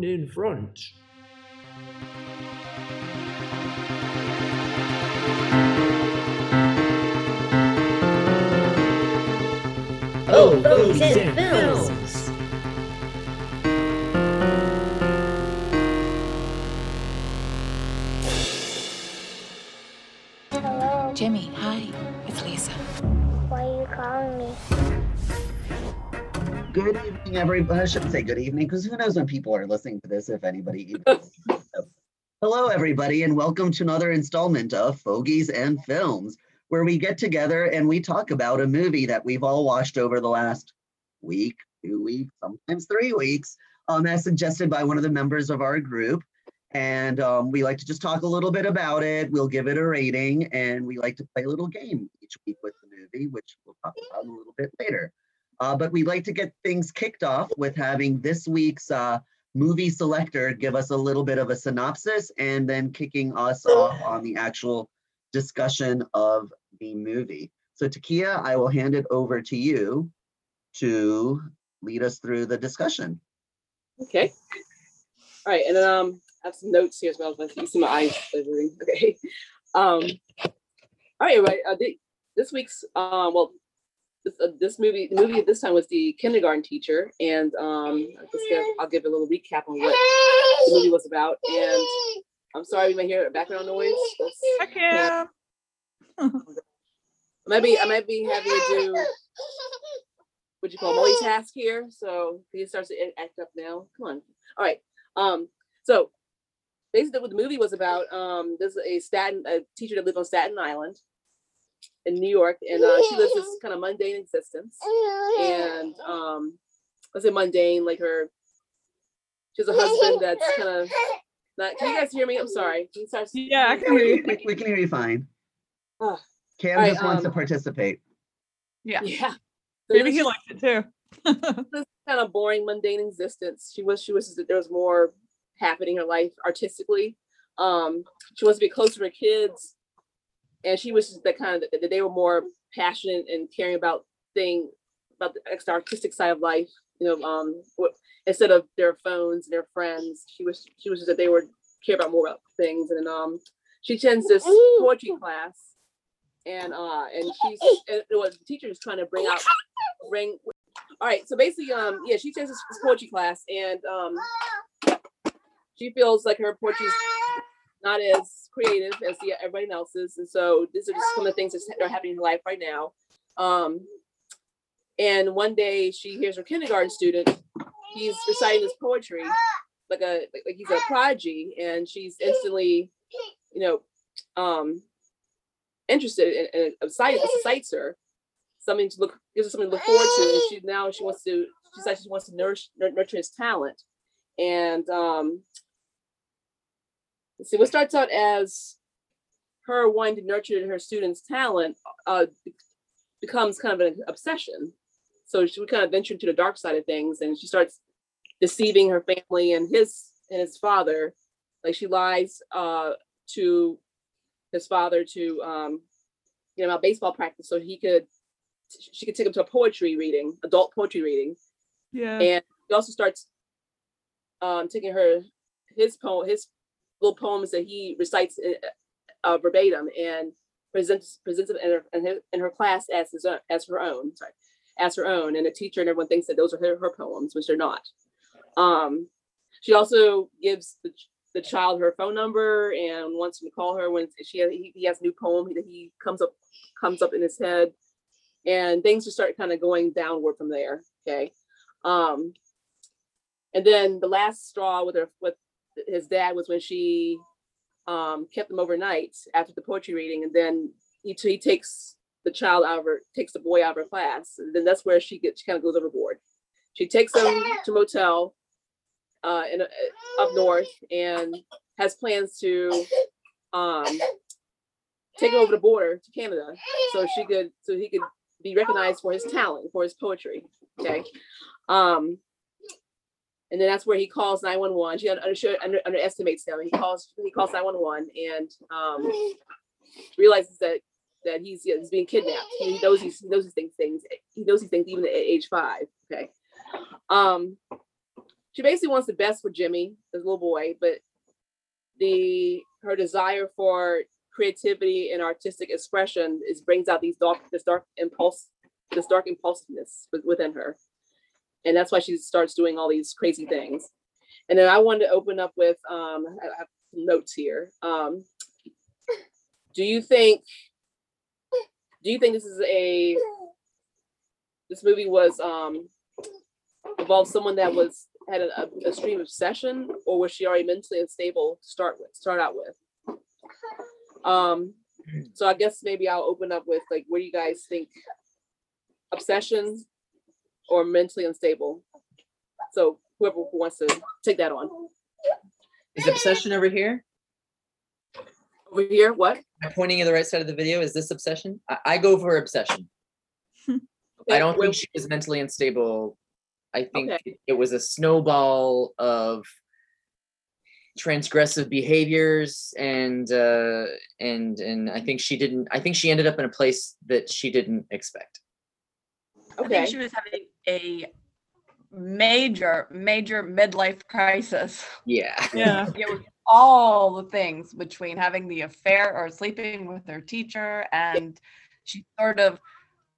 one in front. Oh, Fogies Good evening, everybody. I shouldn't say good evening because who knows when people are listening to this, if anybody. Hello, everybody, and welcome to another installment of Fogies and Films, where we get together and we talk about a movie that we've all watched over the last week, two weeks, sometimes three weeks, um, as suggested by one of the members of our group. And um, we like to just talk a little bit about it. We'll give it a rating, and we like to play a little game each week with the movie, which we'll talk about a little bit later. Uh, but we'd like to get things kicked off with having this week's uh, movie selector give us a little bit of a synopsis and then kicking us off on the actual discussion of the movie. So, Takia, I will hand it over to you to lead us through the discussion. Okay. All right, and then um, I have some notes here as well. You see my eyes. Okay. Um. All right, everybody. Uh, thi- this week's um, well, this, uh, this movie, the movie at this time was the kindergarten teacher, and um, I just give, I'll give a little recap on what the movie was about. And I'm sorry you may hear background noise. That's- Hi, Kim. I might be I might be having to do what you call multitask here. So he starts to act up now. Come on. All right. Um, so basically what the movie was about, um, there's a Staten a teacher that lived on Staten Island in New York, and uh, she lives this kind of mundane existence. And um let's say mundane, like her she has a husband that's kind of not can you guys hear me? I'm sorry. He starts Yeah, I can hear you. We, we can hear you fine. Cam All right, just wants to um, participate. Yeah. Yeah. So Maybe he is- liked it too. this kind of boring, mundane existence. She was she wishes that there was more happening in her life artistically. Um, she wants to be close to her kids, and she was just that kind of that they were more passionate and caring about thing about the extra artistic side of life. You know, um, instead of their phones and their friends, she was she was just that they were care about more about things. And um, she attends this poetry class, and uh, and she's and it was the teacher is trying to bring out bring all right so basically um yeah she takes this this poetry class and um she feels like her poetry's not as creative as the everybody else's and so these are just some of the things that are happening in her life right now. Um and one day she hears her kindergarten student he's reciting this poetry like a like, he's a prodigy and she's instantly you know um interested and, and excited this excites her. Something to look gives her something to look forward to and she now she wants to she decides she wants to nourish nurture his talent. And um let's see what starts out as her wanting to nurture her students talent uh becomes kind of an obsession. So she would kind of venture into the dark side of things and she starts deceiving her family and his and his father. Like she lies uh to his father to um you know about baseball practice so he could she could take him to a poetry reading, adult poetry reading, Yeah. and he also starts um, taking her his poem, his little poems that he recites uh, uh, verbatim and presents presents them in her in her, in her class as his own, as her own, sorry, as her own, and a teacher and everyone thinks that those are her, her poems, which they're not. Um, she also gives the, the child her phone number and wants him to call her when she he, he has a new poem that he comes up comes up in his head. And things just start kind of going downward from there okay? Um and then the last straw with her with his dad was when she um kept him overnight after the poetry reading and then he, he takes the child out of her takes the boy out of her class and then that's where she gets she kind of goes overboard she takes him to motel uh in a, up north and has plans to um take him over the border to canada so she could so he could be recognized for his talent, for his poetry. Okay. Um, and then that's where he calls 911. She under, under, underestimates him. He calls he calls 911 and um, realizes that that he's, he's being kidnapped. He knows he's, he knows these things, things. He knows these things even at age five. Okay. Um, she basically wants the best for Jimmy, this little boy, but the her desire for creativity and artistic expression is brings out these dark this dark impulse this dark impulsiveness within her and that's why she starts doing all these crazy things. And then i wanted to open up with um i have some notes here. Um do you think do you think this is a this movie was um involved someone that was had a, a, a stream obsession or was she already mentally unstable to start with start out with? Um so i guess maybe i'll open up with like what do you guys think? Obsession or mentally unstable so whoever who wants to take that on Is obsession over here? over here what I'm pointing at the right side of the video? Is this obsession? I, I go for obsession. I don't where- think she was mentally unstable. I think Okay. it- it was a snowball of transgressive behaviors and uh and and I think she didn't I think she ended up in a place that she didn't expect. I okay think she was having a major, major midlife crisis. Yeah. Yeah. It was all the things between having the affair or sleeping with her teacher, and she sort of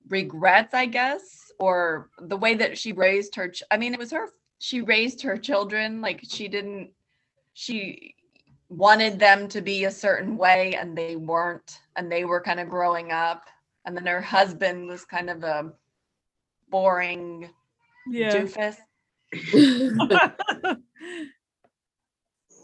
regrets, I guess, or the way that she raised her. Ch- I mean, it was her. She raised her children like she didn't. She wanted them to be a certain way, and they weren't, and they were kind of growing up. And then her husband was kind of a boring Yeah. doofus.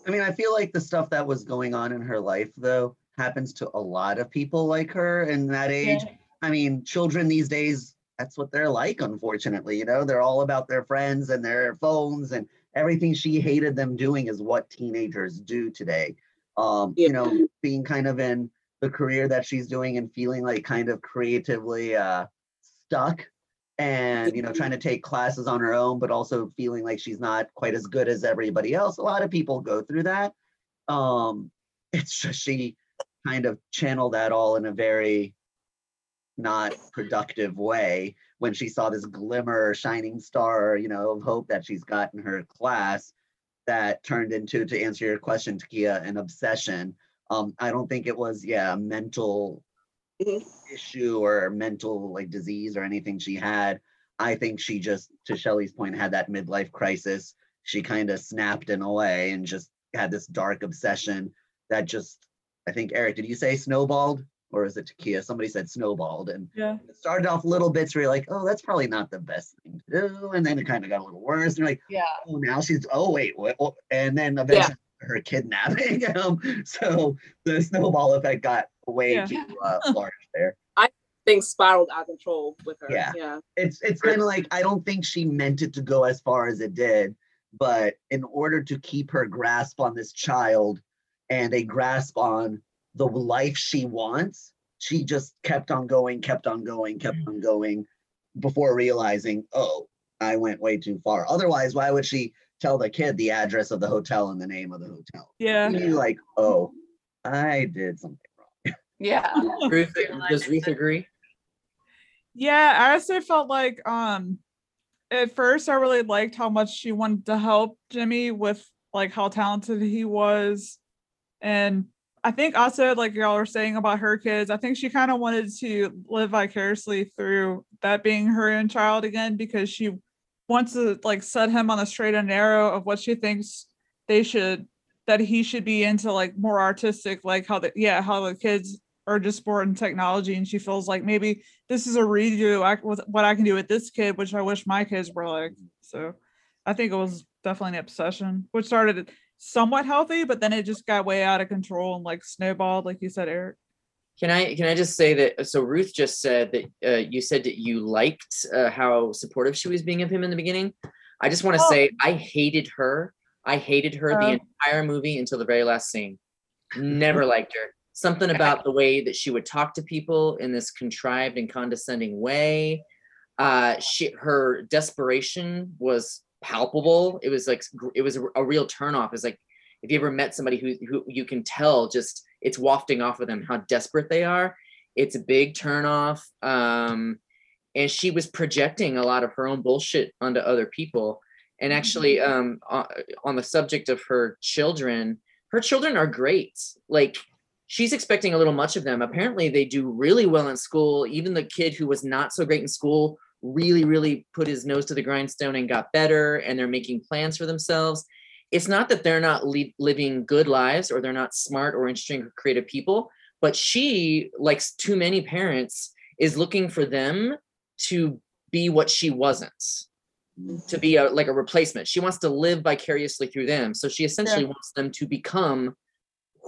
I mean, I feel like the stuff that was going on in her life, though, happens to a lot of people like her in that age. I mean, children these days, that's what they're like, unfortunately. You know, they're all about their friends and their phones, and everything she hated them doing is what teenagers do today. Um, Yeah. You know, being kind of in the career that she's doing and feeling like kind of creatively uh, stuck and you know trying to take classes on her own but also feeling like she's not quite as good as everybody else. A lot of people go through that. Um it's just she kind of channeled that all in a very not productive way when she saw this glimmer shining star you know of hope that she's got in her class that turned into to answer your question Takia an obsession. Um i don't think it was yeah mental Mhm. issue or mental like disease or anything she had i think she just to shelly's point had that midlife crisis she kind of snapped in a way and just had this dark obsession that just i think eric did you say snowballed or is it Takia? Somebody said snowballed, and Yeah. it started off little bits where you're like, oh, that's probably not the best thing to do, and then it kind of got a little worse, and you're like, Yeah. oh, now she's, oh wait, what? what- And then eventually her kidnapping. um, so the snowball effect got way Yeah. too uh, large there. I think spiraled out of control with her Yeah. yeah It's it's kind of like I don't think she meant it to go as far as it did, but in order to keep her grasp on this child and a grasp on the life she wants, she just kept on going, kept on going, kept on going before realizing, oh, I went way too far. Otherwise, why would she tell the kid the address of the hotel and the name of the hotel? Yeah. You'd be like, oh, I did something wrong. Yeah. Ruth, does Ruth agree? Yeah, I also felt like um at first I really liked how much she wanted to help Jimmy with like how talented he was. And I think also like y'all were saying about her kids, I think she kind of wanted to live vicariously through that being her own child again because she wants to like set him on the straight and narrow of what she thinks they should that he should be into like more artistic like how the yeah how the kids are just sport and technology and she feels like maybe this is a redo I, with what I can do with this kid, which I wish my kids were like. So I think it was definitely an obsession, which started somewhat healthy, but then it just got way out of control and like snowballed, like you said, Eric. Can I can I just say that? So Ruth just said that uh, you said that you liked uh, how supportive she was being of him in the beginning. I just want to Oh. say I hated her. I hated her Oh. the entire movie until the very last scene. Never liked her. Something about the way that she would talk to people in this contrived and condescending way. Uh, she her desperation was palpable. It was like it was a, real turnoff. It's like if you ever met somebody who who you can tell just it's wafting off of them how desperate they are. It's a big turnoff. Um, and she was projecting a lot of her own bullshit onto other people. And actually, um, on, on the subject of her children, her children are great. Like she's expecting a little much of them. Apparently, they do really well in school. Even the kid who was not so great in school really, really put his nose to the grindstone and got better. And they're making plans for themselves. It's not that they're not li- living good lives or they're not smart or interesting or creative people, but she, like too many parents, is looking for them to be what she wasn't to be a like a replacement. She wants to live vicariously through them. So she essentially wants them to become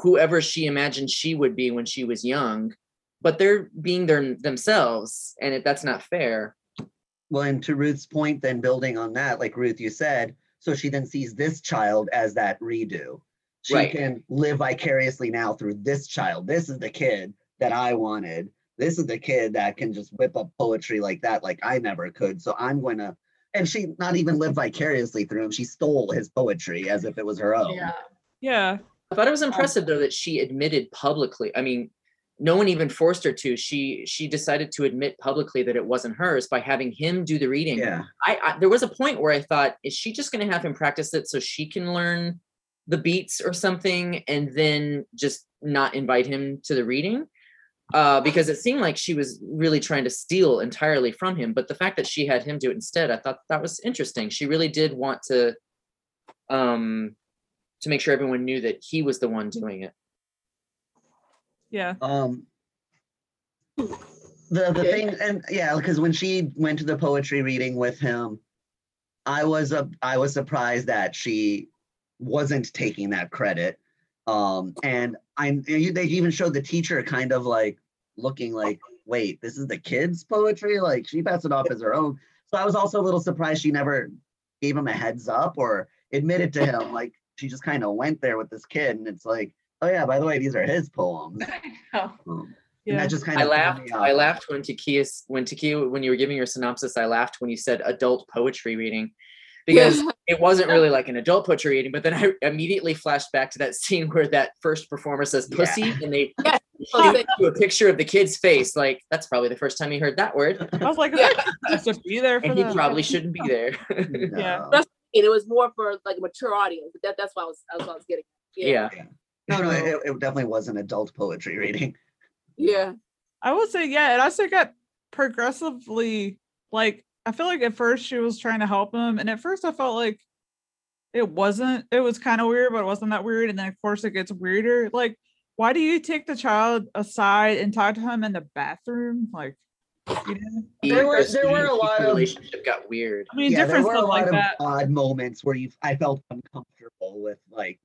whoever she imagined she would be when she was young, but they're being their themselves, and it, that's not fair. Well, and to Ruth's point, then building on that, like Ruth, you said, so she then sees this child as that redo. She Right. can live vicariously now through this child. This is the kid that I wanted. This is the kid that can just whip up poetry like that, like I never could. So I'm going to, and she not even live vicariously through him. She stole his poetry as if it was her own. Yeah. Yeah. I thought it was impressive though that she admitted publicly. I mean, no one even forced her to. She she decided to admit publicly that it wasn't hers by having him do the reading. Yeah. I, I there was a point where I thought, is she just going to have him practice it so she can learn the beats or something, and then just not invite him to the reading? Uh, because it seemed like she was really trying to steal entirely from him. But the fact that she had him do it instead, I thought that was interesting. She really did want to, um, to make sure everyone knew that he was the one doing it. Yeah. Um the the Okay. thing and yeah, because when she went to the poetry reading with him, I was a I was surprised that she wasn't taking that credit. Um and I they even showed the teacher kind of like looking like, wait, this is the kids' poetry? Like she passed it off as her own. So I was also a little surprised she never gave him a heads up or admitted to him. Like she just kind of went there with this kid and it's like, oh yeah, by the way, these are his poems. Oh, Um, Yeah. and that just kind of threw laughed. I laughed when Takia when Takia when you were giving your synopsis. I laughed when you said adult poetry reading, because it wasn't really like an adult poetry reading. But then I immediately flashed back to that scene where that first performer says Yeah. "pussy" and they Yeah. shoot to a picture of the kid's face. Like that's probably the first time he heard that word, I was like, is Yeah. that to be there for and he the probably shouldn't be there. Yeah. No. And it was more for like a mature audience. But that that's what I was that's what I was getting. yeah. No, no, it, it definitely was an adult poetry reading. Yeah. I will say, yeah, it also got progressively like I feel like at first she was trying to help him, and at first I felt like it wasn't. It was kind of weird, but it wasn't that weird. And then of course it gets weirder. Like, why do you take the child aside and talk to him in the bathroom? Like, you know, There were- there were a the lot of- relationship got weird. I mean, yeah, there different were a stuff lot like of that. odd moments where you I felt uncomfortable with like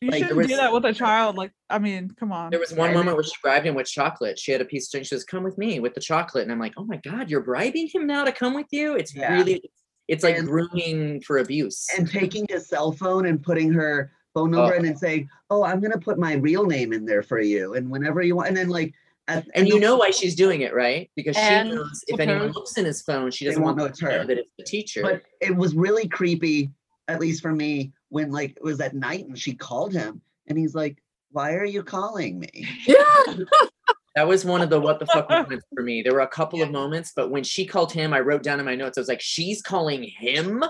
You like, shouldn't do that with a child. Like, I mean, come on. There was one And- moment where she bribed him with chocolate. She had a piece of she says, "Come with me with the chocolate," and I'm like, "Oh my god, you're bribing him now to come with you?" It's Yeah. really, it's like And- grooming for abuse. and taking his cell phone and putting her phone number Oh. in and saying, "Oh, I'm gonna put my real name in there for you," and whenever you want, and then like, at, And you know why she's doing it, right? Because she knows if with anyone looks in his phone, she doesn't won't want know them it's to know her. that it's the teacher. but it was really creepy, at least for me, when like it was at night and she called him and he's like, "Why are you calling me?" Yeah. that was one of the what the fuck moments for me. There were a couple of moments, but when she called him, I wrote down in my notes, I was like, "She's calling him."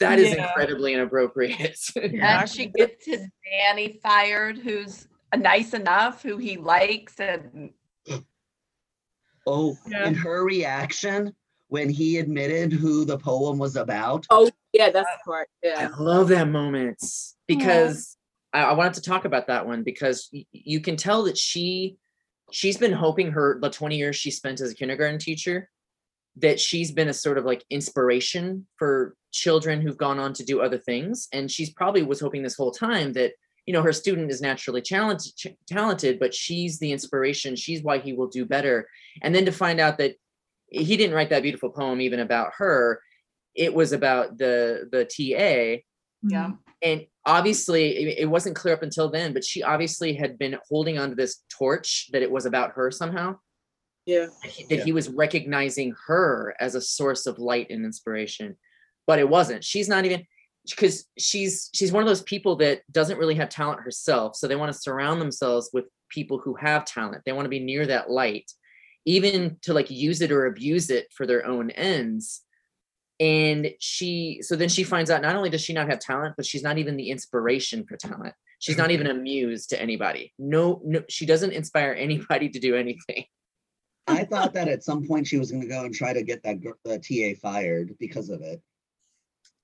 That is Yeah. incredibly inappropriate. Yeah. and she gets his nanny fired, who's nice enough, who he likes, and Oh, Yeah. and her reaction when he admitted who the poem was about. Oh yeah, that's the part. I love that moment because I, I wanted to talk about that one because y- you can tell that she she's been hoping her the 20 years she spent as a kindergarten teacher that she's been a sort of like inspiration for children who've gone on to do other things and she's probably was hoping this whole time that you know her student is naturally talented ch- talented but she's the inspiration. She's why he will do better. And then to find out that he didn't write that beautiful poem even about her it was about the the TA yeah, mm-hmm. and obviously it, it wasn't clear up until then but she obviously had been holding onto this torch that it was about her somehow. Yeah. that he, that he was recognizing her as a source of light and inspiration. But it wasn't. She's not even because she's she's one of those people that doesn't really have talent herself so they want to surround themselves with people who have talent. They want to be near that light even to like use it or abuse it for their own ends. And she so then she finds out not only does she not have talent but she's not even the inspiration for talent. She's not even a muse to anybody. No no she doesn't inspire anybody to do anything. I thought that at some point she was gonna go and try to get that the TA fired because of it.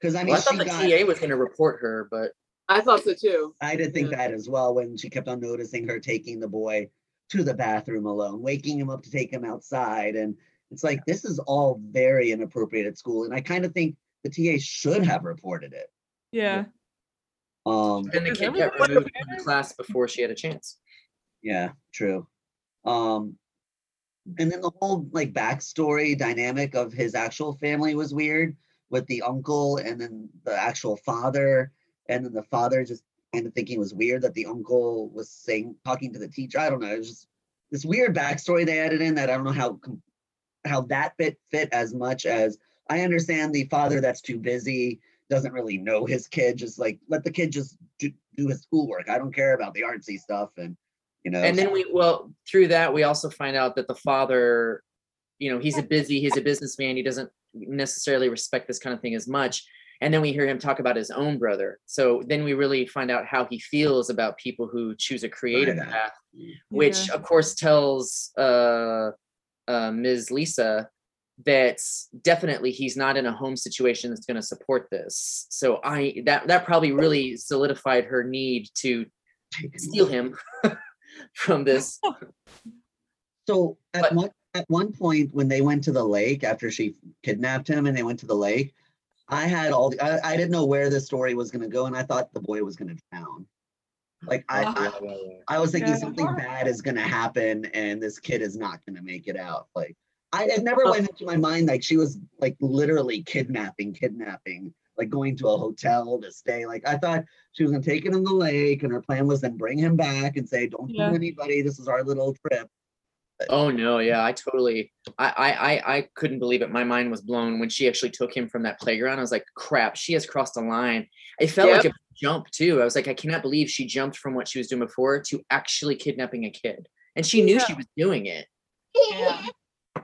Because I mean, well, i thought she the got, ta was going to report her but I thought so too. I did think Yeah. that as well when she kept on noticing her taking the boy to the bathroom alone, waking him up to take him outside. And it's like, this is all very inappropriate at school. And I kind of think the TA should have reported it. Yeah. Um, then the kid got removed from the class before she had a chance yeah, true. Um, and then the whole like backstory dynamic of his actual family was weird with the uncle and then the actual father. And then the father just kind of thinking it was weird that the uncle was saying, talking to the teacher. I don't know. It was just this weird backstory they added in that I don't know how how that fit fit as much as I understand the father that's too busy doesn't really know his kid. Just like let the kid just do, do his schoolwork. I don't care about the artsy stuff and you know. and then we well through that we also find out that the father you know he's a busy he's a businessman he doesn't necessarily respect this kind of thing as much. And then we hear him talk about his own brother. So then we really find out how he feels about people who choose a creative Right. path which Yeah. of course tells uh, uh ms lisa that definitely he's not in a home situation that's going to support this. So i that that probably really solidified her need to steal him from this. So at But- one at one point when they went to the lake after she kidnapped him and they went to the lake, I had all the I, I didn't know where the story was gonna go and I thought the boy was gonna drown. Like I I, I was thinking Yeah. something bad is gonna happen and this kid is not gonna make it out. Like I it never Oh. went into my mind like she was like literally kidnapping, kidnapping, like going to a hotel to stay. Like I thought she was gonna take him in the lake and her plan was then bring him back and say, Don't Yeah. tell anybody, this is our little trip. Oh no, yeah, I totally I, I I I couldn't believe it. My mind was blown when she actually took him from that playground. I was like, crap, she has crossed a line. It felt like a jump too. I was like, I cannot believe she jumped from what she was doing before to actually kidnapping a kid. And she knew she was doing it. Yeah.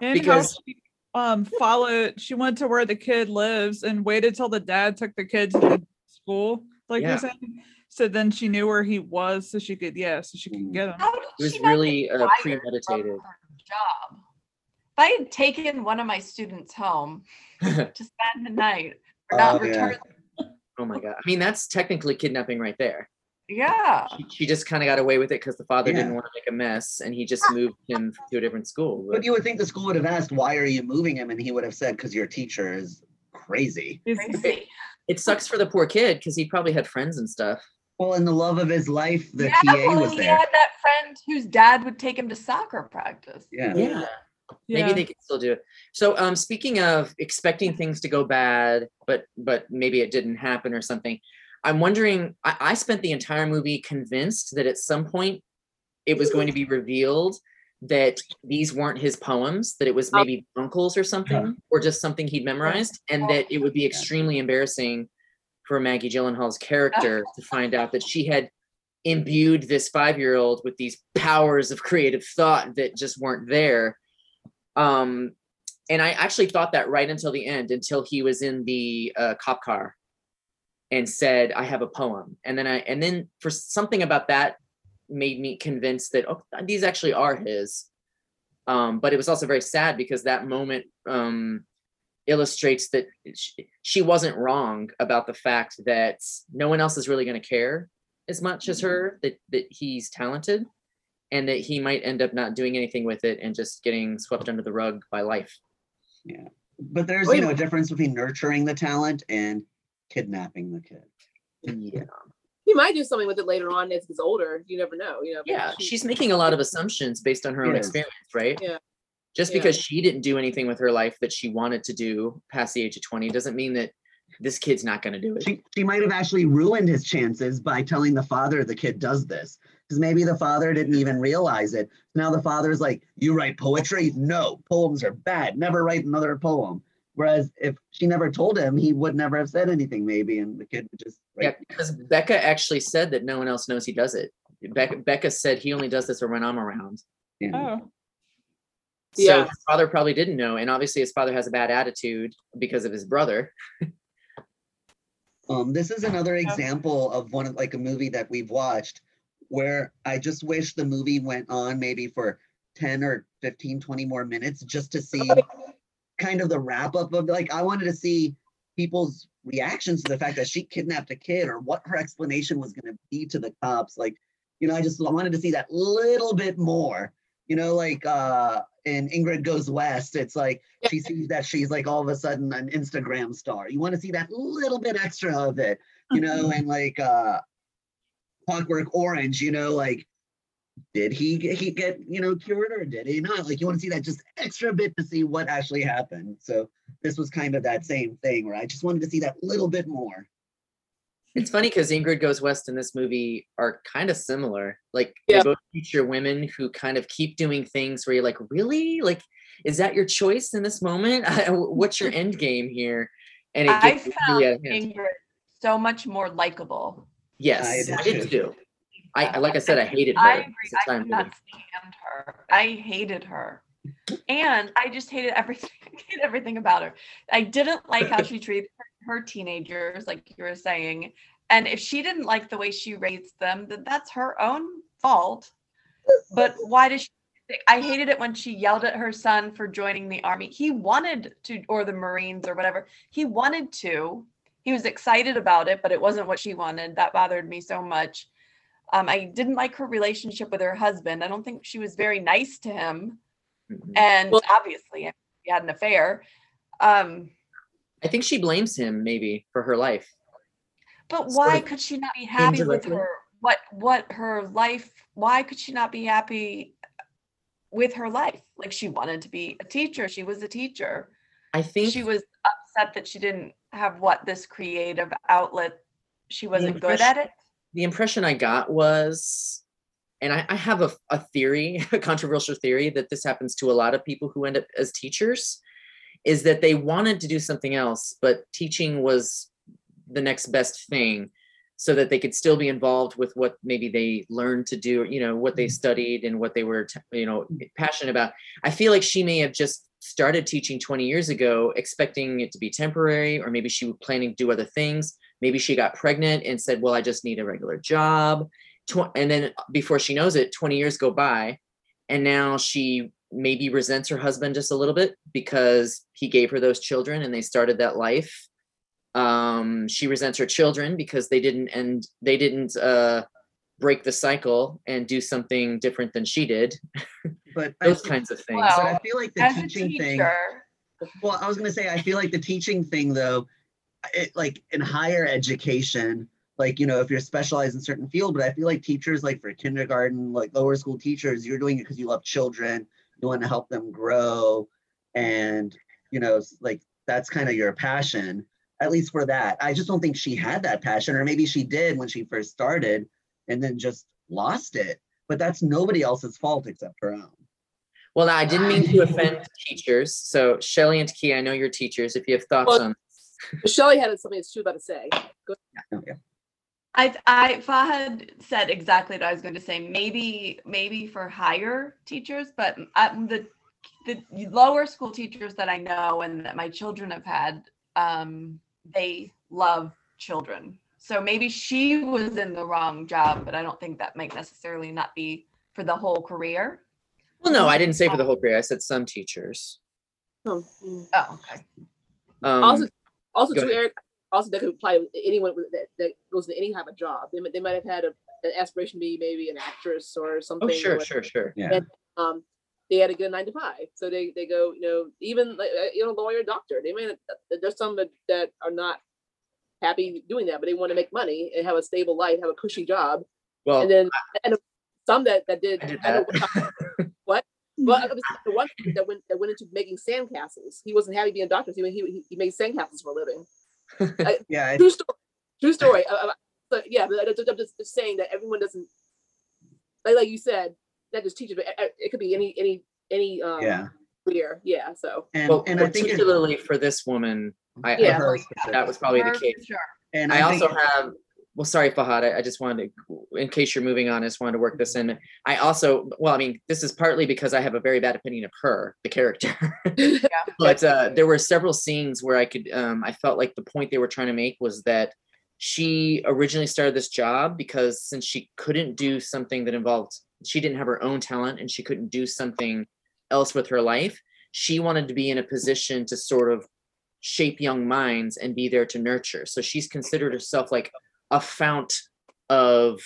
And Because- how she um followed she went to where the kid lives and waited till the dad took the kid to the school, like Yeah. you're saying. So then she knew where he was, so she could yeah, so she could Mm. get him. How did It was really get uh, premeditated. Job. If I had taken one of my students home to spend the night or not Oh, yeah. Oh my god. I mean, that's technically kidnapping right there. yeah. She, she just kind of got away with it because the father didn't want to make a mess and he just moved him to a different school. But you would think the school would have asked, why are you moving him? And he would have said, because your teacher is crazy. It's- Crazy. It sucks for the poor kid because he probably had friends and stuff. Well, in the love of his life, the yeah, TA well, was he there. had that friend whose dad would take him to soccer practice. Yeah. Yeah. yeah. maybe they can still do it so um speaking of expecting things to go bad but but maybe it didn't happen or something i'm wondering i, I spent the entire movie convinced that at some point it was going to be revealed that these weren't his poems that it was maybe uncles or something or just something he'd memorized and that it would be extremely embarrassing for maggie gyllenhaal's character to find out that she had imbued this five-year-old with these powers of creative thought that just weren't there. Um and i actually thought that right until the end until he was in the uh, cop car and said i have a poem. And then i and then for something about that made me convinced that oh these actually are his. Um but it was also very sad because that moment um illustrates that she, she wasn't wrong about the fact that no one else is really going to care as much as mm-hmm. her that that he's talented and that he might end up not doing anything with it and just getting swept under the rug by life. Yeah. But there's, Oh, you yeah. know, a difference between nurturing the talent and kidnapping the kid. Yeah. He might do something with it later on as he's older. You never know. You know. Yeah. she- She's making a lot of assumptions based on her own Yes. experience, right? Yeah. Just Yeah. because she didn't do anything with her life that she wanted to do past the age of 20 doesn't mean that this kid's not going to do it. She, she might have actually ruined his chances by telling the father the kid does this. Because maybe the father didn't even realize it. Now the father's like, You write poetry? No, poems are bad. Never write another poem. Whereas if she never told him, he would never have said anything, maybe, and the kid would just Yeah, because Becca actually said that no one else knows he does it. Becca, Becca said he only does this when I'm around. Yeah. Oh. So Yeah. his father probably didn't know, and obviously his father has a bad attitude because of his brother. Um, this is another example of one of like a movie that we've watched where I just wish the movie went on maybe for 10 or 15, 20 more minutes just to see kind of the wrap up of like I wanted to see people's reactions to the fact that she kidnapped a kid or what her explanation was going to be to the cops. Like, you know, I just wanted to see that little bit more. You know, like uh in Ingrid Goes West, it's like she sees that she's like all of a sudden an Instagram star. You want to see that little bit extra of it, you know, and like uh Clockwork Orange, you know, like did he get, he get you know cured or did he not? Like you want to see that just extra bit to see what actually happened. So this was kind of that same thing where I just wanted to see that little bit more. It's funny because Ingrid Goes West and this movie are kind of similar. Like Yeah. they both feature women who kind of keep doing things where you're like, really? Like, is that your choice in this moment? What's your end game here? And it I gets found really out of hand. Ingrid so much more likable. Yes, I I did did too. too. I I- like I said, I hated her. I as agree. a I time could not stand her. I hated her. And I just hated everything, hated everything about her. I didn't like how she treated her, her teenagers, like you were saying. And if she didn't like the way she raised them, then that's her own fault. But why does she? I hated it when she yelled at her son for joining the army. He wanted to, or the Marines or whatever. He wanted to. He was excited about it, but it wasn't what she wanted. That bothered me so much. Um, I didn't like her relationship with her husband. I don't think she was very nice to him. Mhm. And Well- obviously, he had an affair. Um, I think she blames him maybe for her life. but Sort why of could she not be happy with her? What what her life? Why could she not be happy with her life? Like she wanted to be a teacher. She was a teacher. I think She was upset that she didn't have what this creative outlet. She wasn't good at it. the impression I got was, and I, I have a, a theory, a controversial theory that this happens to a lot of people who end up as teachers, is that they wanted to do something else, but teaching was the next best thing so that they could still be involved with what maybe they learned to do, you know, what they mm-hmm. studied and what they were, you know, mm-hmm. passionate about. I feel like she may have just started teaching 20 years ago, expecting it to be temporary, or maybe she was planning to do other things. Maybe she got pregnant and said, Well, I just need a regular job. And then before she knows it, 20 years go by. And now she maybe resents her husband just a little bit because he gave her those children and they started that life. Um, she resents her children because they didn't and they didn't uh, break the cycle and do something different than she did. But Those feel- kinds of things. but Well, I feel like the As a teaching thing. Well, I was gonna say, I feel like the teaching thing though, it like in higher education, like you know, if you're specialized in certain field, but I feel like teachers, like for kindergarten, like lower school teachers, you're doing it because you love children, you want to help them grow, and you know, like that's kind of your passion, at least for that. I just don't think she had that passion, or maybe she did when she first started, and then just lost it. But that's nobody else's fault except her own. Well, I didn't mean to offend teachers. So Shelly and Taki, I know you're teachers. If you have thoughts Well- on Shelly had something that she was about to say. Go Okay. Oh, I I Fahad said exactly what I was going to say. Maybe maybe for higher teachers, but um, the the lower school teachers that I know and that my children have had, um, they love children. So maybe she was in the wrong job, but I don't think that might necessarily not be for the whole career. Well, no, I didn't say for the whole career. I said some teachers. Oh. Oh, okay. Um, also, also go too, ahead. Eric. Also, that could apply to anyone that, that goes into any type of job. They, might- they might have had a, an aspiration to be maybe an actress or something. oh, sure, sure, sure. Yeah. um, they had a good nine to five. So they, they go, you know, even like, uh, you know, lawyer, doctor, they may, there's some that, that are not happy doing that, but they want to make money and have a stable life, have a cushy job. Well, And then, and some that, that did, I did that. know what, well, the one that went, that went into making sandcastles. He wasn't happy being a doctor. He, he, he made sandcastles for a living. Yeah, I- True story. True story. But yeah, but I- I'm just, just saying that everyone doesn't, like, like you said, not just teachers, but uh, it could be any, any, any, um, yeah. career. Yeah. So And well, and I think particularly for this woman, I, I Yeah. her heard that was probably the case. Sure. and I I also have well, sorry, Fahad. I, I just wanted to, in case you're moving on, I just wanted to work this in. I also, well, I mean, this is partly because I have a very bad opinion of her, the character. but uh, there were several scenes where I could, um, I felt like the point they were trying to make was that she originally started this job because since she couldn't do something that involved, she didn't have her own talent and she couldn't do something else with her life, she wanted to be in a position to sort of shape young minds and be there to nurture. So she's considered herself like a fount of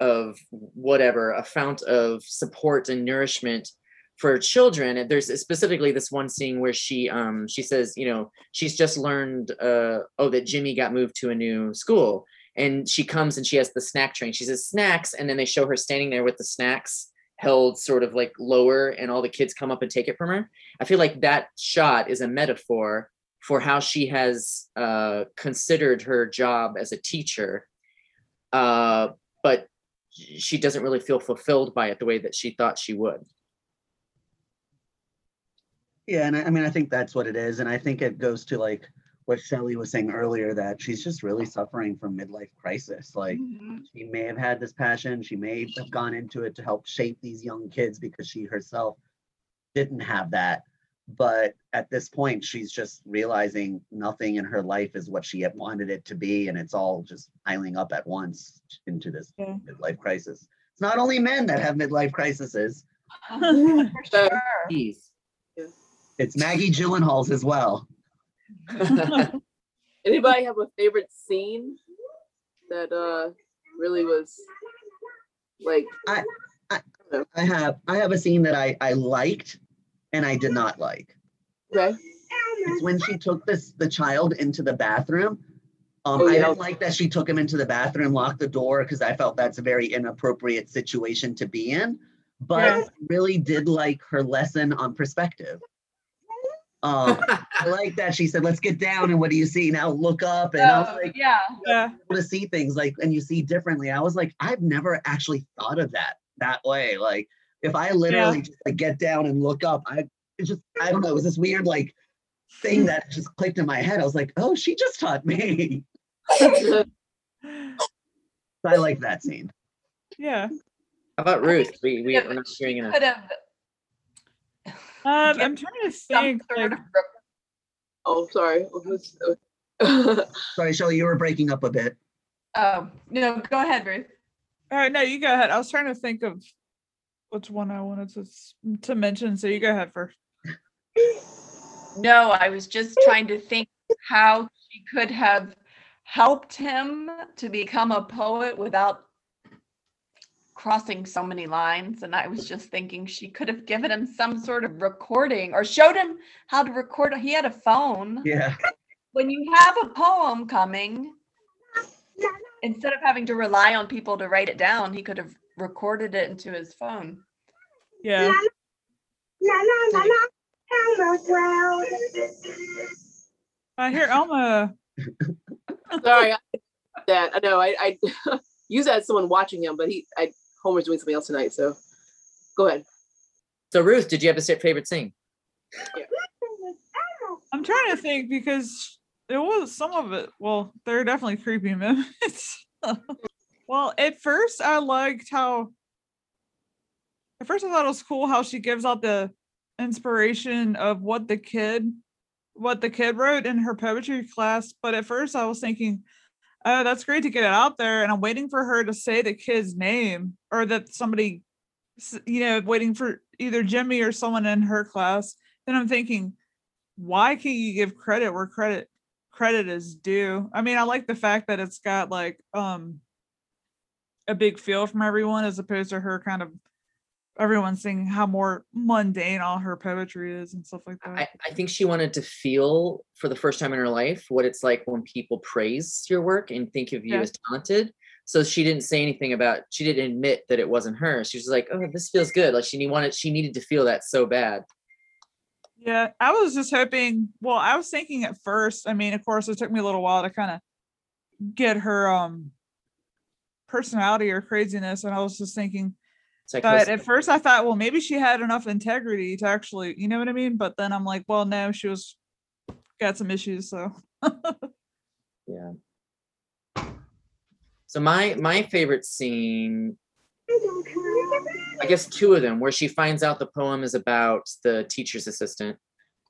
of whatever, a fount of support and nourishment for children. And there's specifically this one scene where she um she says, you know, she's just learned uh oh that Jimmy got moved to a new school. And she comes and she has the snack train. She says snacks, and then they show her standing there with the snacks held sort of like lower, and all the kids come up and take it from her. I feel like that shot is a metaphor for how she has uh, considered her job as a teacher, uh, but she doesn't really feel fulfilled by it the way that she thought she would. Yeah, and I, I mean, I think that's what it is, and I think it goes to like what Shelley was saying earlier that she's just really suffering from midlife crisis. Like Mhm. she may have had this passion, she may have gone into it to help shape these young kids because she herself didn't have that. But at this point, she's just realizing nothing in her life is what she had wanted it to be, and it's all just piling up at once into this Yeah. midlife crisis. It's not only men that have midlife crises; For sure. It's Maggie Gyllenhaal's as well. Anybody have a favorite scene that uh really was like I- I. I have I have a scene that I I liked and I did not like. Okay. It's when she took this the child into the bathroom. Um, Oh, I yeah. didn't like that she took him into the bathroom, locked the door, because I felt that's a very inappropriate situation to be in. But Yeah. I really did like her lesson on perspective. Um, I like that she said, "Let's get down and what do you see now? Look up." And I was Oh, like, yeah. yeah. able to see things like and you see differently. I was like, I've never actually thought of that that way. Like if I literally just like get down and look up, I it just I don't know, it was this weird like thing that just clicked in my head. I was like, oh, she just taught me. I like that scene. Yeah. How about Ruth? We, we we're not but hearing enough. Um, I'm trying to some think. Like, oh sorry. Who's- Sorry, Shelly, you were breaking up a bit. Oh, no, go ahead, Ruth. all right, no, you go ahead. I was trying to think of which one I wanted to to mention. So you go ahead first. No, I was just trying to think how she could have helped him to become a poet without crossing so many lines. And I was just thinking she could have given him some sort of recording or showed him how to record. He had a phone. Yeah. When you have a poem coming, instead of having to rely on people to write it down, he could have recorded it into his phone. Yeah. I hear Elma. sorry. I, that I know I, I use that as someone watching him, but he I Homer's doing something else tonight, so go ahead. So Ruth, did you have a sa- favorite scene? I'm trying to think because it was some of it. Well, there are definitely creepy moments. well, at first I liked how. At first, I thought it was cool how she gives out the inspiration of what the kid, what the kid wrote in her poetry class. But at first, I was thinking, "Oh, that's great to get it out there," and I'm waiting for her to say the kid's name or that somebody, you know, waiting for either Jimmy or someone in her class. Then I'm thinking, why can't you give credit where credit credit is due? I mean, I like the fact that it's got like um a big feel from everyone as opposed to her kind of everyone seeing how more mundane all her poetry is and stuff like that. I, I think she wanted to feel for the first time in her life what it's like when people praise your work and think of you Yeah. as talented. So she didn't say anything about she didn't admit that it wasn't her. She was like, Oh, this feels good. Like she wanted she needed to feel that so bad. Yeah, I was just hoping. Well, I was thinking at first. I mean, of course, it took me a little while to kind of get her um personality or craziness, and I was just thinking. But at first, I thought, well, maybe she had enough integrity to actually, you know what I mean. But then I'm like, well, no, she was got some issues. So yeah. So my my favorite scene, I guess two of them, where she finds out the poem is about the teacher's assistant.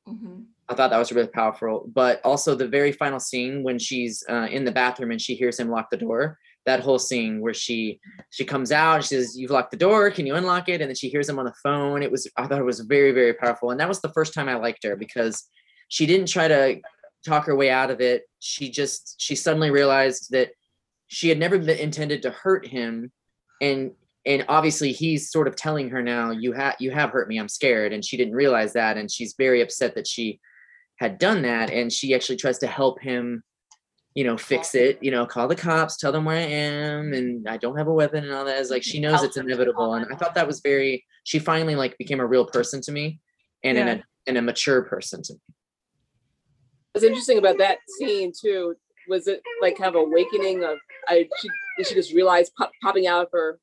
Mhm. I thought that was really powerful. But also the very final scene when she's uh, in the bathroom and she hears him lock the door. That whole scene where she she comes out she says, "You've locked the door. Can you unlock it?" And then she hears him on the phone. It was I thought it was very very powerful. And that was the first time I liked her because she didn't try to talk her way out of it. She just she suddenly realized that she had never been intended to hurt him, and and obviously he's sort of telling her now you have you have hurt me i'm scared and she didn't realize that and she's very upset that she had done that and she actually tries to help him you know fix it you know call the cops tell them where i am and i don't have a weapon and all that is like she knows it's inevitable and i thought that was very she finally like became a real person to me and in Yeah. a and a mature person to me What's interesting about that scene too was it like kind of awakening of I she she just realized pop, popping out of her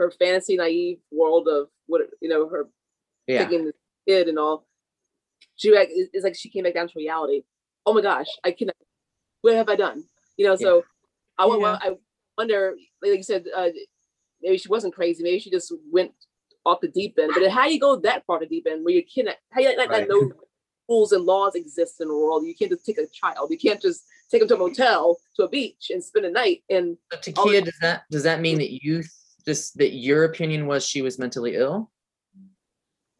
her fantasy naive world of what you know her yeah thinking the kid and all. She like it's like she came back down to reality. Oh my gosh, I cannot. What have I done? You know, so I, wa- Yeah. I wonder, like you said, uh, maybe she wasn't crazy. Maybe she just went off the deep end. But how you go that far to deep end where you cannot, how you let Right. that know rules and laws exist in the world? You can't just take a child. You can't just take them to a motel, to a beach, and spend a night. And so Takia, does that does that mean that you just that your opinion was she was mentally ill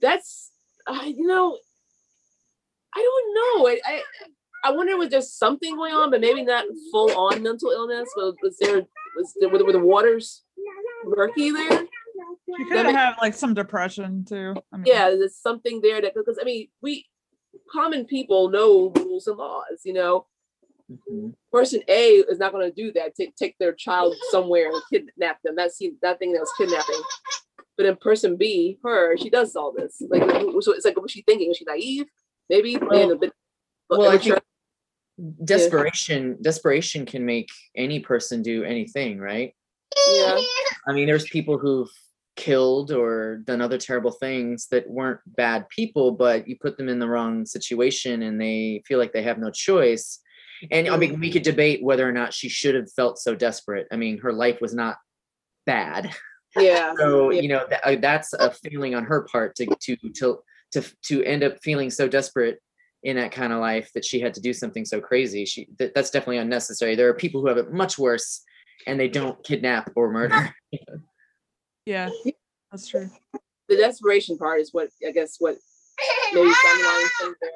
that's, uh, you know, I don't know. I, I I wonder was there something going on, but maybe not full on mental illness. Was, was there was there were, the- were the waters murky there? She could have make- had like some depression too. I mean, Yeah, there's something there that because I mean we common people know rules and laws. You know, Mhm. person A is not going to do that. Take take their child somewhere and kidnap them. That seems that thing that was kidnapping. But in person B, her, she does all this. Like, so it's like, was she thinking? Was she naive? Maybe being a bit. well, I think desperation desperation can make any person do anything right yeah. i mean there's people who've killed or done other terrible things that weren't bad people but you put them in the wrong situation and they feel like they have no choice and i mean we could debate whether or not she should have felt so desperate i mean her life was not bad Yeah. so yeah. you know that, uh, that's a feeling on her part to to to to to end up feeling so desperate in that kind of life that she had to do something so crazy she that, that's definitely unnecessary there are people who have it much worse and they don't kidnap or murder yeah, that's true. the desperation part is what I guess what maybe the underlying there.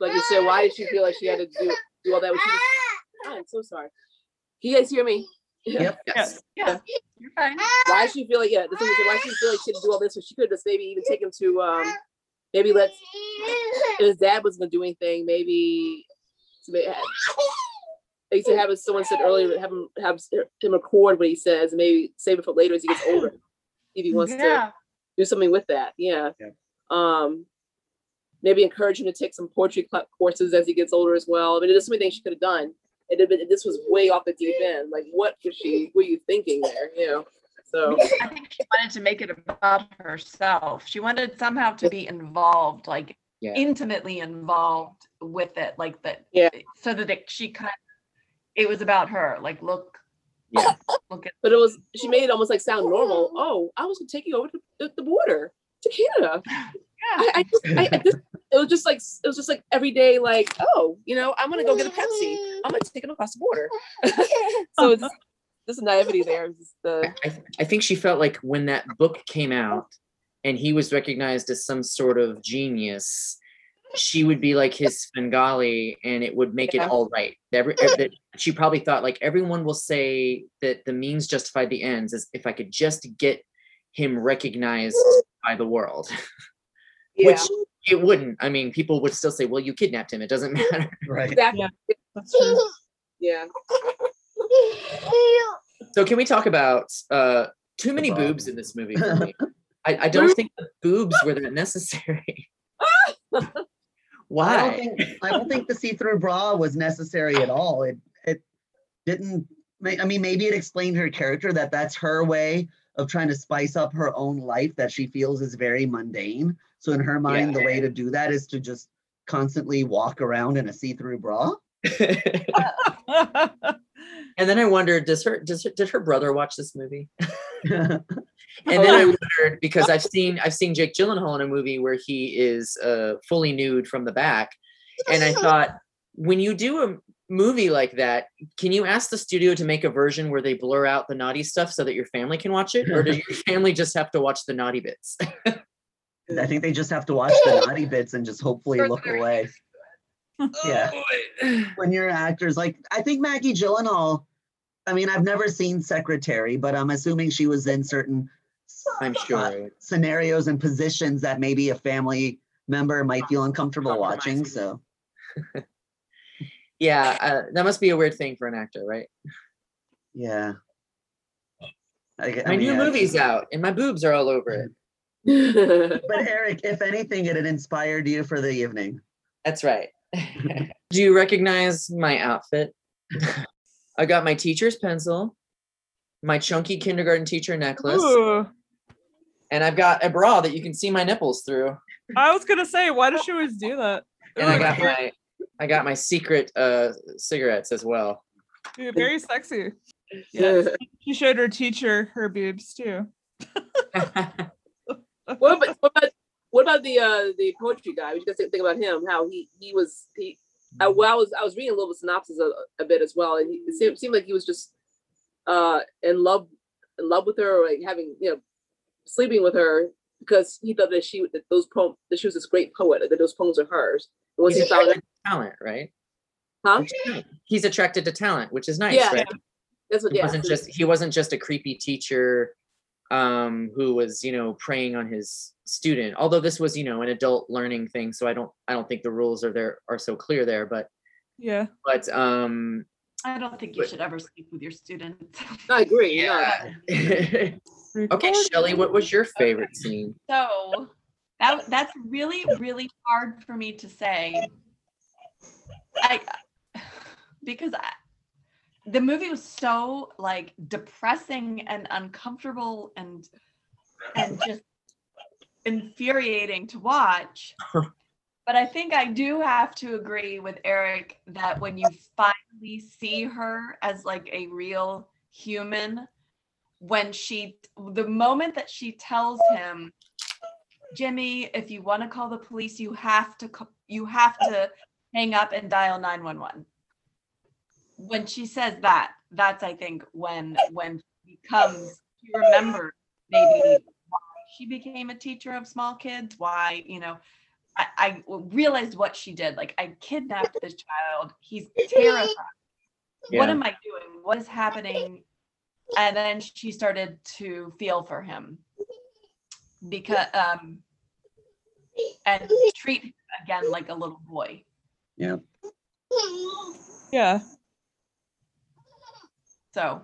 Like you said, why did she feel like she had to do do all that? When she just, I'm so sorry. Can you guys hear me? Yep. yes Yeah, you're fine. Why did she feel like yeah? The thing is, why did she feel like she had to do all this? So she could have just maybe even taken him to um maybe let's if his dad was gonna do anything, maybe to ma- like you have his- someone said earlier, have him have him record what he says, and maybe save it for later as he gets older, if he wants to do something with that. Yeah. Yeah. Um, maybe encourage him to take some poetry cl- courses as he gets older as well. I mean, there's so many things she could have done. And it, it- this was way off the deep end. Like, what was she? Were you thinking there? You know. So I think she wanted to make it about herself. She wanted somehow to be involved, like Yeah. intimately involved with it, like that. Yeah. So that it, she kind of, it was about her. Like, look, Yeah. look at. but it was she made it almost like sound normal. Oh, I was gonna take you over to the, the border to Canada. Yeah. I, I just, I, I just, it was just like it was just like every day, like, oh, you know, I'm gonna go get a Pepsi. I'm gonna take him across the border. so it's this naivety there. is Just the I, th- I think she felt like when that book came out and he was recognized as some sort of genius she would be like his Svengali and it would make Yeah. it all right. Every, that she probably thought like everyone will say that the means justify the ends as if I could just get him recognized by the world. yeah. Which it wouldn't. I mean, people would still say, well, you kidnapped him. It doesn't matter. Right. exactly. That's true. Yeah. So can we talk about uh too many boobs in this movie for me? I, I don't think the boobs were that necessary. I don't Why? think I don't think the see-through bra was necessary at all. It it didn't. I mean, maybe it explained her character that that's her way of trying to spice up her own life that she feels is very mundane. So in her mind, the way to do that is to just constantly walk around in a see-through bra. And then I wondered, does her does her, did her brother watch this movie? Oh, And then I wondered because I've seen I've seen Jake Gyllenhaal in a movie where he is uh, fully nude from the back, and I thought when you do a movie like that, can you ask the studio to make a version where they blur out the naughty stuff so that your family can watch it, or does your family just have to watch the naughty bits? I think they just have to watch the naughty bits and just hopefully look away. Yeah. when you're actors like I think Maggie Gyllenhaal. I mean, I've never seen Secretary, but I'm assuming she was in certain I'm uh, sure. scenarios and positions that maybe a family member might feel uncomfortable watching. So Yeah, uh, that must be a weird thing for an actor, right? yeah. I, I My mean, new yeah. movie's out, and my boobs are all over it. But Eric, if anything, it had inspired you for the evening. That's right. Do you recognize my outfit? I got my teacher's pencil, my chunky kindergarten teacher necklace, Ooh. and I've got a bra that you can see my nipples through. I was gonna say, why does she always do that? And I got my I got my secret uh cigarettes as well. Dude, very sexy. Yeah. She showed her teacher her boobs too. what about what about what about the uh the poetry guy? We just think about him. How he he was he. I, well, I was I was reading a little synopsis a, a bit as well, and he, it seemed, seemed like he was just uh in love in love with her, or like having you know sleeping with her because he thought that she that those poems that she was this great poet, that those poems are hers. And once He's he found out, talent, right? huh? He's attracted to talent, which is nice, Yeah, right? That's what. He Yeah. wasn't just he wasn't just a creepy teacher um who was, you know, preying on his student. Although this was, you know, an adult learning thing, so I don't I don't think the rules are there are so clear there, but Yeah. but um I don't think you But- should ever sleep with your students. I agree. no. yeah. okay, Shelly, what was your favorite scene? So that that's really really hard for me to say. I because I, the movie was so like depressing and uncomfortable and and just infuriating to watch. But I think I do have to agree with Eric that when you finally see her as like a real human, when she, the moment that she tells him, Jimmy, if you want to call the police, you have to, you have to hang up and dial 911. When she says that, that's I think when when she becomes she remembers maybe why she became a teacher of small kids, why you know I, I realized what she did. Like I kidnapped this child. He's terrified. What am I doing? What is happening? And then she started to feel for him because um and treat him again like a little boy. Yeah. Yeah. So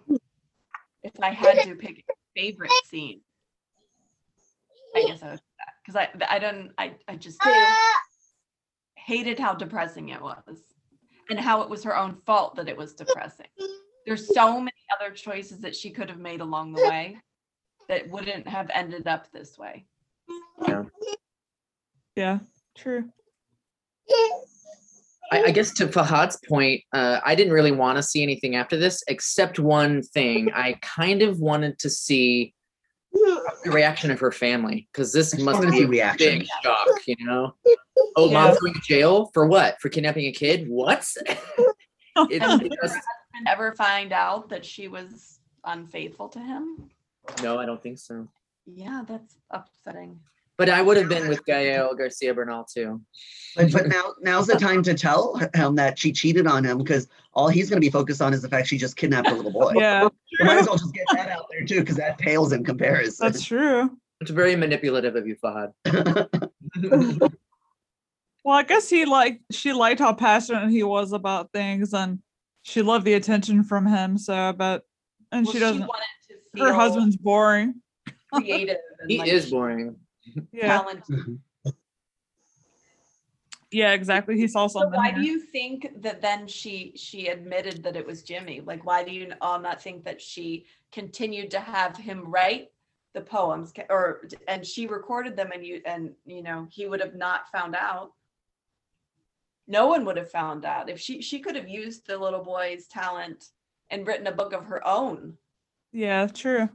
if I had to pick a favorite scene, I guess I would because I I don't I I just uh, hated how depressing it was and how it was her own fault that it was depressing. There's so many other choices that she could have made along the way that wouldn't have ended up this way. Yeah. Yeah, True. I, I guess to Fahad's point, uh, I didn't really want to see anything after this, except one thing. I kind of wanted to see the reaction of her family because this I must be a reaction. big shock, you know. Oh, Yeah. mom's going to jail for what? For kidnapping a kid? What? It- And it just- ever find out that she was unfaithful to him? no, I don't think so. Yeah, that's upsetting. But I would have been with Gael Garcia Bernal too. But, but now now's the time to tell him that she cheated on him because all he's going to be focused on is the fact she just kidnapped a little boy. Yeah. You might as well just get that out there too because that pales in comparison. That's true. It's very manipulative of you, Fahad. Well, I guess he liked she liked how passionate he was about things and she loved the attention from him. So but and Well, she doesn't wanted to feel her husband's boring. creative. and, He like, is boring. Yeah. talented. Yeah, exactly. He saw So something. why do you think that then she she admitted that it was Jimmy? Like, why do you all not think that she continued to have him write the poems, or and she recorded them, and you and you know he would have not found out. No one would have found out if she she could have used the little boy's talent and written a book of her own. Yeah, true.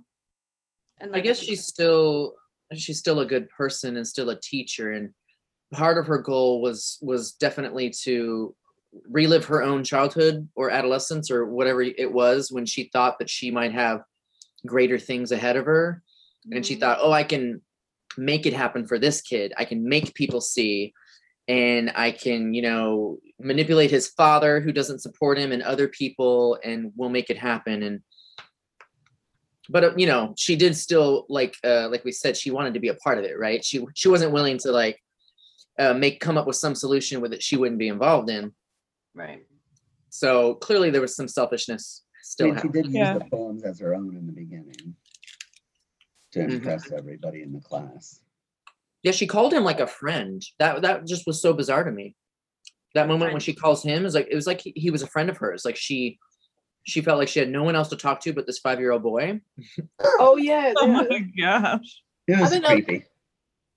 And I guess she's still she's still a good person and still a teacher and part of her goal was was definitely to relive her own childhood or adolescence or whatever it was when she thought that she might have greater things ahead of her. And she Mhm. thought oh I can make it happen for this kid. I can make people see and I can you know manipulate his father who doesn't support him and other people and we'll make it happen. And but uh, you know she did still like uh like we said she wanted to be a part of it right she she wasn't willing to like uh make come up with some solution with it she wouldn't be involved in right. so clearly there was some selfishness I still mean, she did use Yeah. the poems as her own in the beginning to Mhm. impress everybody in the class. yeah she called him like a friend that that just was so bizarre to me that moment when she calls him is like it was like he, he was a friend of hers like she she felt like she had no one else to talk to but this five year old boy Oh yeah, Oh my gosh. It was think, creepy.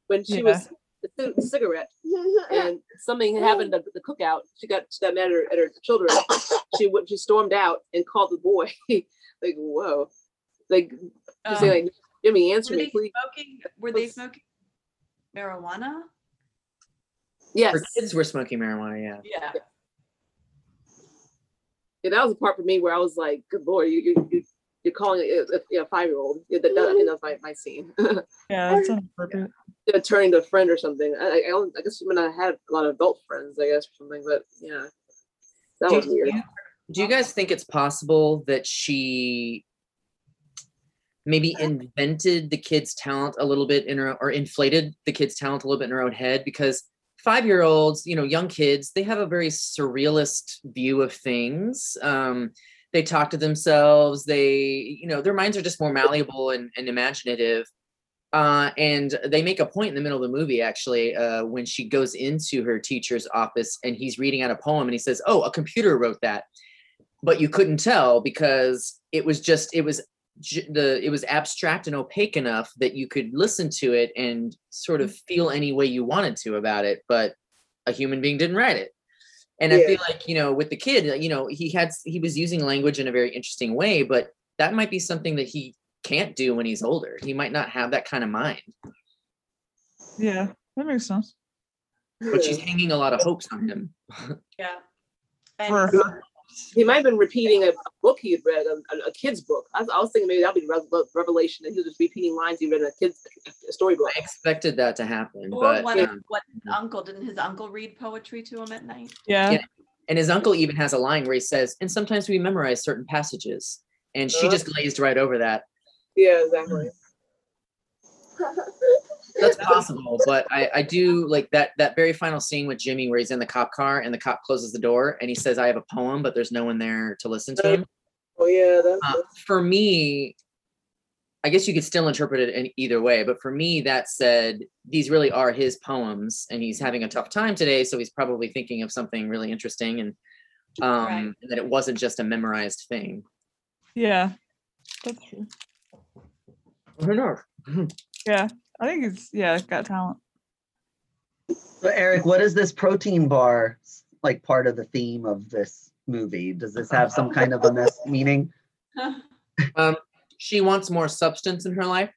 when she Yeah. was the c- cigarette and something happened at the cookout. She got she got mad at her, at her children. She went she stormed out and called the boy. like whoa, like just say Um, like Jimmy, were answer they me, please. smoking? Were they smoking marijuana? Yes, her kids were smoking marijuana yeah Yeah. Yeah, that was the part for me where I was like, good lord, you you you you're calling it a, a, a five year old. Yeah, that, that, I think that's my, my scene. Yeah, that's inappropriate. They're turning to a friend or something. I, I, I don't- I guess when I had a lot of adult friends, I guess or something, but yeah, that Do was you- weird. Do you guys think it's possible that she maybe invented the kid's talent a little bit in her or inflated the kid's talent a little bit in her own head? Because five year olds, you know, young kids, they have a very surrealist view of things. Um, they talk to themselves, they, you know, their minds are just more malleable and, and imaginative. Uh, and they make a point in the middle of the movie actually uh, when she goes into her teacher's office and he's reading out a poem and he says, Oh, a computer wrote that but you couldn't tell because it was just it was the it was abstract and opaque enough that you could listen to it and sort of mm-hmm. feel any way you wanted to about it but a human being didn't write it. And i feel like you know with the kid you know he had he was using language in a very interesting way but that might be something that he can't do when he's older. He might not have that kind of mind. Yeah, that makes sense. but she's hanging a lot of hopes on him. Yeah. For her. He might have been repeating a, a book he had read, a, a, a kid's book. I, was- I was thinking maybe that'd be the rev- revelation and he was just repeating lines he read in a kid's a storybook. i expected that to happen or but what, um, what his uncle didn't his uncle read poetry to him at night? Yeah. Yeah. And his uncle even has a line where he says, and sometimes we memorize certain passages. And she Uh. just glazed right over that. Yeah, exactly. That's possible, but I, I do like that that very final scene with Jimmy where he's in the cop car and the cop closes the door and he says, I have a poem, but there's no one there to listen to him. Oh yeah, that's, Uh, for me, I guess you could still interpret it in either way, but for me, that said, these really are his poems, and he's having a tough time today, so he's probably thinking of something really interesting, and um, Right. and that it wasn't just a memorized thing. Yeah. That's true. Who knows? Yeah. I think it's yeah, got talent. So Eric, what is this protein bar like part of the theme of this movie? Does this have some kind of a mess meaning? Um, she wants more substance in her life,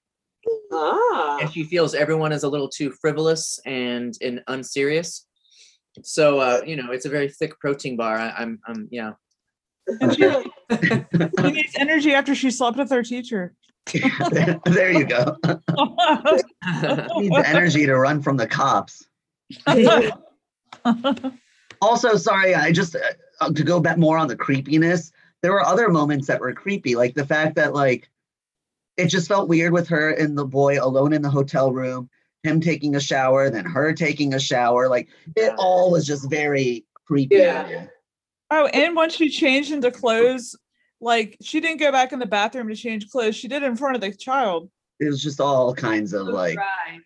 ah, and she feels everyone is a little too frivolous and and unserious. So uh, you know, it's a very thick protein bar. I, I'm, I'm, yeah. And she, she needs energy after she slept with her teacher. there you go. Needs energy to run from the cops. Also, sorry, I just uh, to go back more on the creepiness. There were other moments that were creepy, like the fact that like it just felt weird with her and the boy alone in the hotel room, him taking a shower, then her taking a shower. Like it all was just very creepy. Yeah. oh, and once she changed into clothes, like she didn't go back in the bathroom to change clothes. She did it in front of the child. It was just all kinds of like right.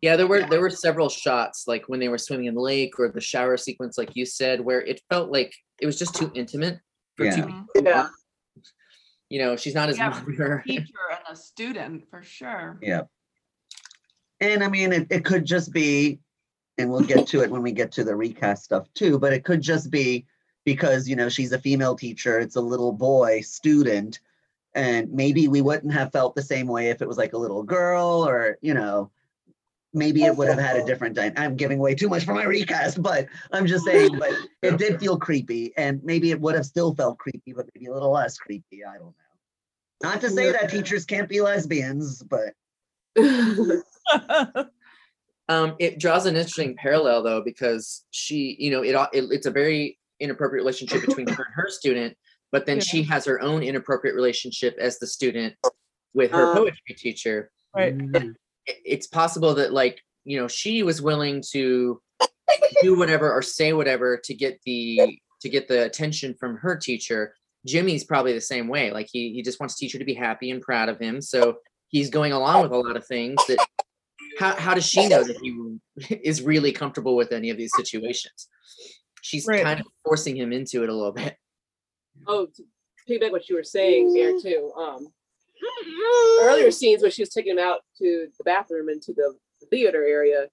Yeah, there were there were several shots like when they were swimming in the lake or the shower sequence, like you said, where it felt like it was just too intimate for two people. Yeah. You know, she's not his Yeah, mother. Teacher and a student for sure. Yeah. And I mean, it, it could just be, and we'll get to it when we get to the recast stuff too, but it could just be because you know she's a female teacher, it's a little boy student, and maybe we wouldn't have felt the same way if it was like a little girl or you know maybe it would have had a different i'm giving away too much for my recast but i'm just saying but it did feel creepy and maybe it would have still felt creepy but maybe a little less creepy i don't know. Not to say that teachers can't be lesbians but Um, it draws an interesting parallel though, because she, you know, it, it it's a very inappropriate relationship between her and her student, but then Yeah. she has her own inappropriate relationship as the student with her Uh. poetry teacher. right. I- It's possible that like, you know, she was willing to do whatever or say whatever to get the to get the attention from her teacher. Jimmy's probably the same way. Like he he just wants teacher to be happy and proud of him. So he's going along with a lot of things that how, how does she know that he is really comfortable with any of these situations? She's Right. kind of forcing him into it a little bit. oh, to piggyback what you were saying there too. Um, earlier scenes when she was taking him out to the bathroom and to the theater area,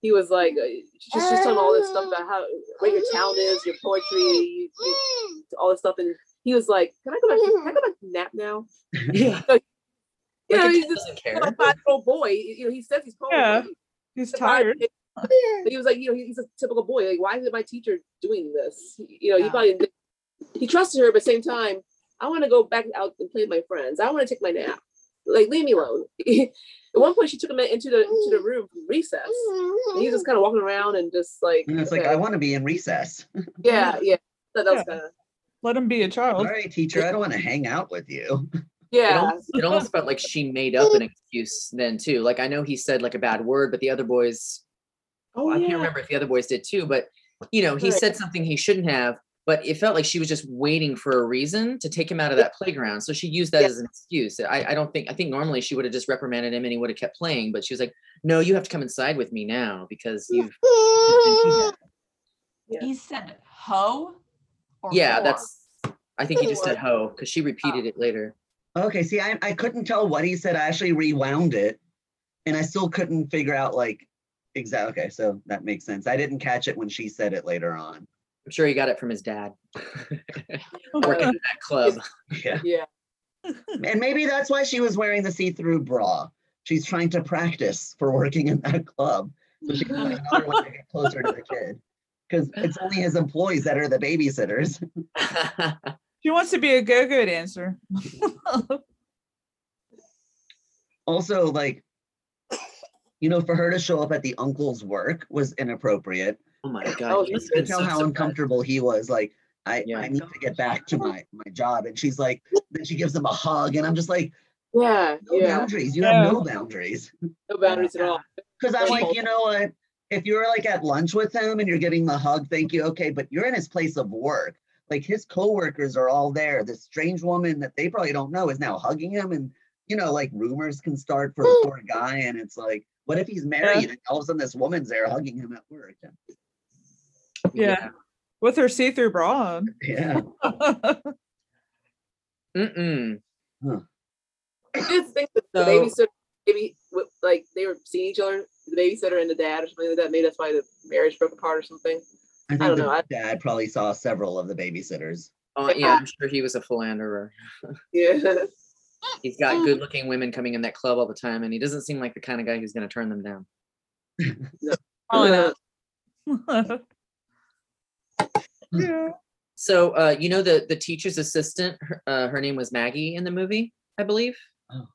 he was like, uh, she's just talking all this stuff about how what your talent is, your poetry, you, you, all this stuff, and he was like, "Can I go back? Can I go back to nap now?" Yeah. You know, Like a he's kid just doesn't you know, care. five year old boy. You know, he says he's poetry. Yeah. He's He's tired. But he was like, you know, he's a typical boy. Like, why is my teacher doing this? You know, he Yeah. probably he trusted her, but at the same time, I want to go back out and play with my friends. I want to take my nap. Like, leave me alone. At one point, she took him into the into the room from recess. And he was just kind of walking around and just like, and it's like i want to be in recess yeah, yeah. That, that was Yeah. kind of Let him be a child. right teacher i don't want to hang out with you It yeah. almost, it almost felt like she made up an excuse then too. Like I know he said like a bad word, but the other boys Oh, I yeah. can't remember if the other boys did too, but you know, he Right. said something he shouldn't have, but it felt like she was just waiting for a reason to take him out of that playground. So she used that Yeah. as an excuse. I, I don't think I think normally she would have just reprimanded him and he would have kept playing, but she was like, No, you have to come inside with me now because you've Yeah. He said ho. Or Yeah, whore? that's I think he just said ho because she oh. repeated it later. okay see I, I couldn't tell what he said i actually rewound it and i still couldn't figure out like exactly okay so that makes sense i didn't catch it when she said it later on I'm sure he got it from his dad. Working at that club. yeah Yeah. and maybe that's why she was wearing the see-through bra she's trying to practice for working in that club so she can another way to get closer to the kid because it's only his employees that are the babysitters She wants to be a go-go dancer. also like you know for her to show up at the uncle's work was inappropriate oh my Oh, god. you he's you could tell so how surprised. uncomfortable he was like I, Yeah. I need to get back to my my job and she's like then she gives him a hug and i'm just like Yeah. no Yeah. boundaries you Yeah. have no boundaries No boundaries at all. because i'm like you know what if you're like at lunch with him and you're getting the hug thank you okay but you're in his place of work like his coworkers are all there this strange woman that they probably don't know is now hugging him and you know like rumors can start for a poor guy and it's like what if he's married and all of a sudden this woman's there hugging him at work Yeah. With her see-through bra on. yeah Mm-mm. I did think that the So- babysitter, maybe like they were seeing each other, the babysitter and the dad or something like that. Maybe that's why the marriage broke apart or something. i think don't the know, I- dad probably saw several of the babysitters Oh, yeah, I'm sure he was a philanderer. Yeah. He's got good looking women coming in that club all the time, and he doesn't seem like the kind of guy who's going to turn them down. Probably not. yeah. So, uh, you know, the, the teacher's assistant, her, uh, her name was Maggie in the movie, I believe. Oh.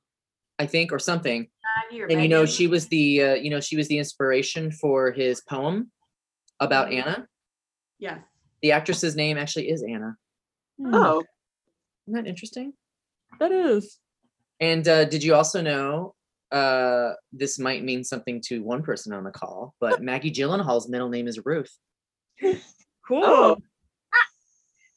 I think, or something. Maggie or And you know, she was the, uh, you know, she was the inspiration for his poem about Anna. Yes. The actress's name actually is Anna. Oh, Isn't that interesting? That is. And uh, did you also know uh, this might mean something to one person on the call, but Maggie Gyllenhaal's middle name is Ruth. Cool. Oh.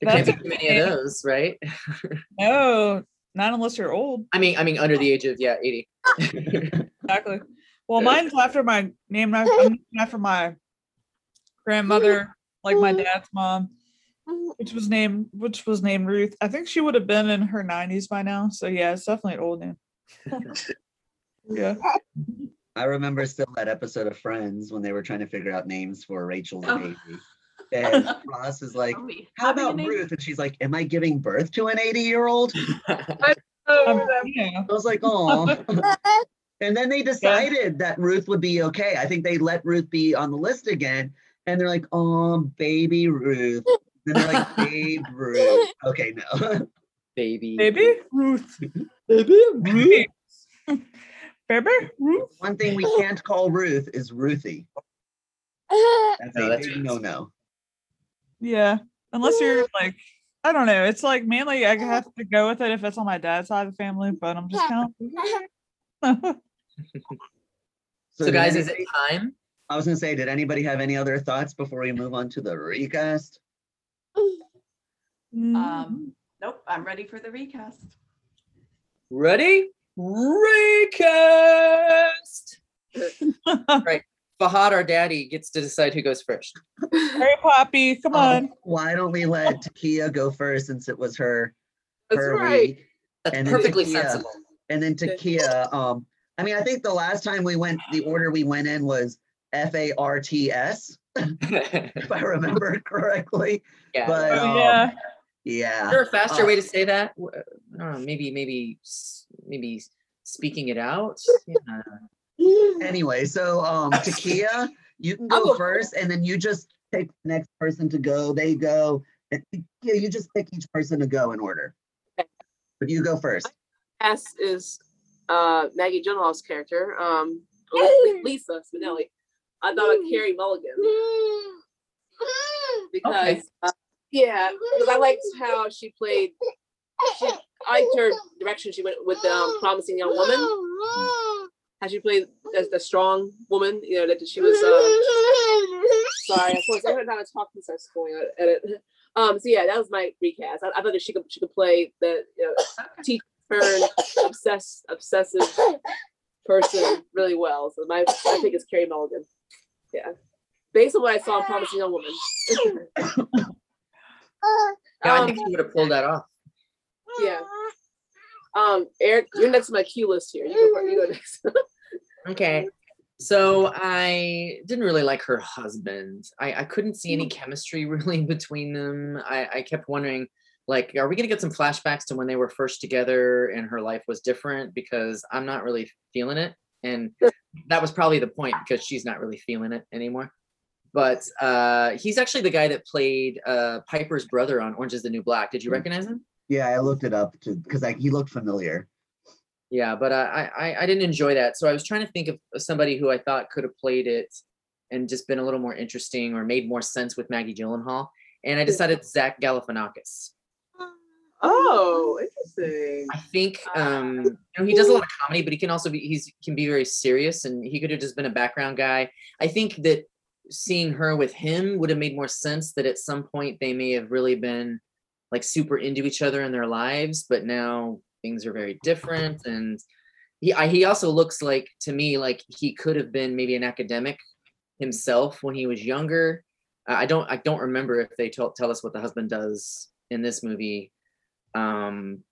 There can't be too many of those, right? No, not unless you're old. I mean, I mean, under the age of yeah, eighty. Exactly. Well, mine's after my name, after, I'm after my grandmother, like my dad's mom, which was named which was named Ruth. I think she would have been in her 90s by now. So yeah, it's definitely an old name. yeah. I remember still that episode of Friends when they were trying to figure out names for Rachel's Oh. baby. And Ross is like, how about Ruth? And she's like, am I giving birth to an 80 year old? Um, yeah. I was like, oh. and then they decided that Ruth would be okay. I think they let Ruth be on the list again. And they're like, oh, baby Ruth. Then they're like, babe Ruth. Okay, no. Baby. Baby Ruth. Baby. Baby. Baby Ruth. One thing we can't call Ruth is Ruthie. That's No, a that's no no. Yeah. Unless you're like, I don't know. It's like mainly I have to go with it if it's on my dad's side of the family, but I'm just kind of. So, did guys, is it time? I was gonna say, did anybody have any other thoughts before we move on to the recast? Um, nope, I'm ready for the recast. Ready? Recast. right. Fahad, our daddy, gets to decide who goes first. Hey, Poppy, come Um, on. Why don't we let Takia go first since it was her That's her right. week? That's And perfectly Takia. sensible. And then Okay. Takia, um, I mean, I think the last time we went, the order we went in was F A R T S, if I remember correctly. yeah. But Oh, um, yeah. yeah. Is there a faster Uh, way to say that? W- I don't know. Maybe, maybe, maybe speaking it out. Yeah. Anyway, so um, Takia, you can I'll go go first, and then you just pick the next person to go. They go. And Takia, you just pick each person to go in order. Okay. But you go first. S is uh, Maggie Gyllenhaal's character, um, Li- Lisa Spinelli. I thought of Carey Mulligan because, uh, yeah, because I liked how she played. She, I liked her direction. She went with the um, promising young woman. How she played as the strong woman. You know that she was. Uh, sorry, of course, every time I talk, he starts going at it. Um, so yeah, that was my recast. I, I thought that she could she could play the you know, teacher turn obsessed obsessive person really well. So my I think it's Carey Mulligan. Yeah, based on what I saw in Promising Young Woman. Yeah, I Um, think you would have pulled that off. yeah. Um, Eric, you're next to my cue list here. You go, you go next. Okay. So I didn't really like her husband. I, I couldn't see any chemistry really between them. I, I kept wondering, like, are we gonna get some flashbacks to when they were first together and her life was different? Because I'm not really feeling it. And that was probably the point because she's not really feeling it anymore. But uh he's actually the guy that played uh Piper's brother on Orange is the New Black. Did you Mm. recognize him? Yeah, I looked it up to because he looked familiar. Yeah, but I, I I didn't enjoy that. So I was trying to think of somebody who I thought could have played it and just been a little more interesting or made more sense with Maggie Gyllenhaal. And I decided Zach Galifianakis. Oh, interesting. I think um, you know he does a lot of comedy, but he can also be he's can be very serious, and he could have just been a background guy. I think that seeing her with him would have made more sense. That at some point they may have really been like super into each other in their lives, but now things are very different. And he I, he also looks like to me like he could have been maybe an academic himself when he was younger. Uh, I don't I don't remember if they tell tell us what the husband does in this movie um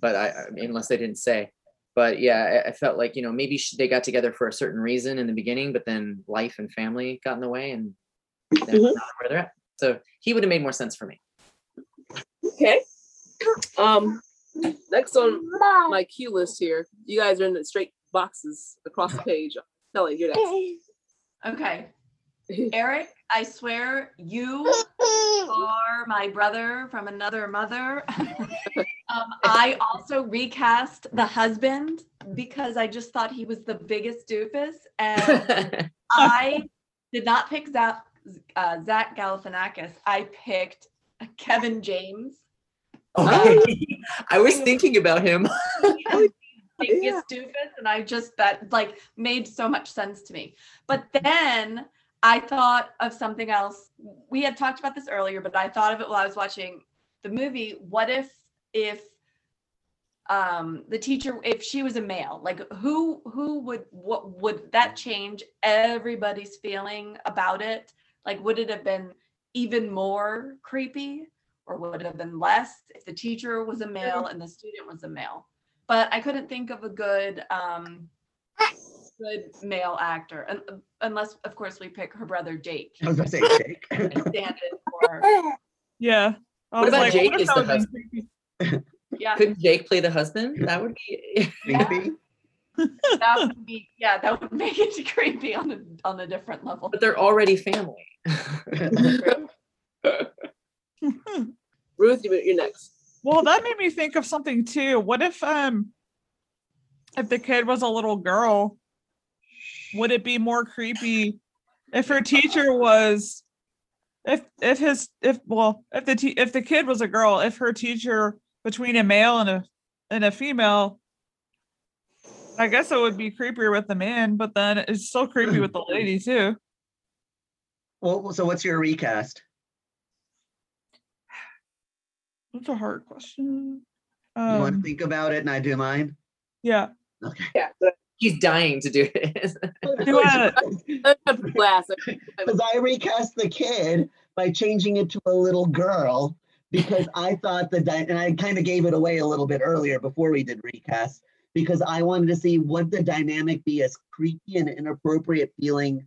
but I, I mean, unless they didn't say but yeah I, I felt like you know maybe sh- they got together for a certain reason in the beginning but then life and family got in the way and that's Mhm. not where they're at so he would have made more sense for me Okay. Um, next on my cue list here, you guys are in the straight boxes across the page. Kelly, you're next. Okay, Eric, I swear you are my brother from another mother. um, I also recast the husband because I just thought he was the biggest doofus, and I did not pick Zach, uh, Zach Galifianakis. I picked Kevin James. okay. i was thinking about him biggest doofus and i just that like made so much sense to me but then i thought of something else. We had talked about this earlier but i thought of it while i was watching the movie. What if if um the teacher if she was a male like who who would what would that change everybody's feeling about it? Like would it have been even more creepy or would it have been less if the teacher was a male and the student was a male? But I couldn't think of a good um good male actor, and unless, of course, we pick her brother Jake. I was gonna say Jake. Stand for, yeah. I What about like, Jake if as that the husband? yeah, Couldn't Jake play the husband? That would be. Creepy. that would be, yeah, that would make it creepy on a on a different level. But they're already family. Ruth, you're next. Well, that made me think of something too. What if um if the kid was a little girl, would it be more creepy if her teacher was if if his if well if the te- if the kid was a girl, if her teacher between a male and a and a female I guess it would be creepier with the man, but then it's still creepy with the lady too. Well, so what's your recast? That's a hard question. You want to Um, think about it and I do mine? yeah. Okay. Yeah. But- He's dying to do it. Do I- Let's have a glass. Because I recast the kid by changing it to a little girl because I thought the dy- and I kind of gave it away a little bit earlier before we did recast because I wanted to see would the dynamic be as creepy and inappropriate feeling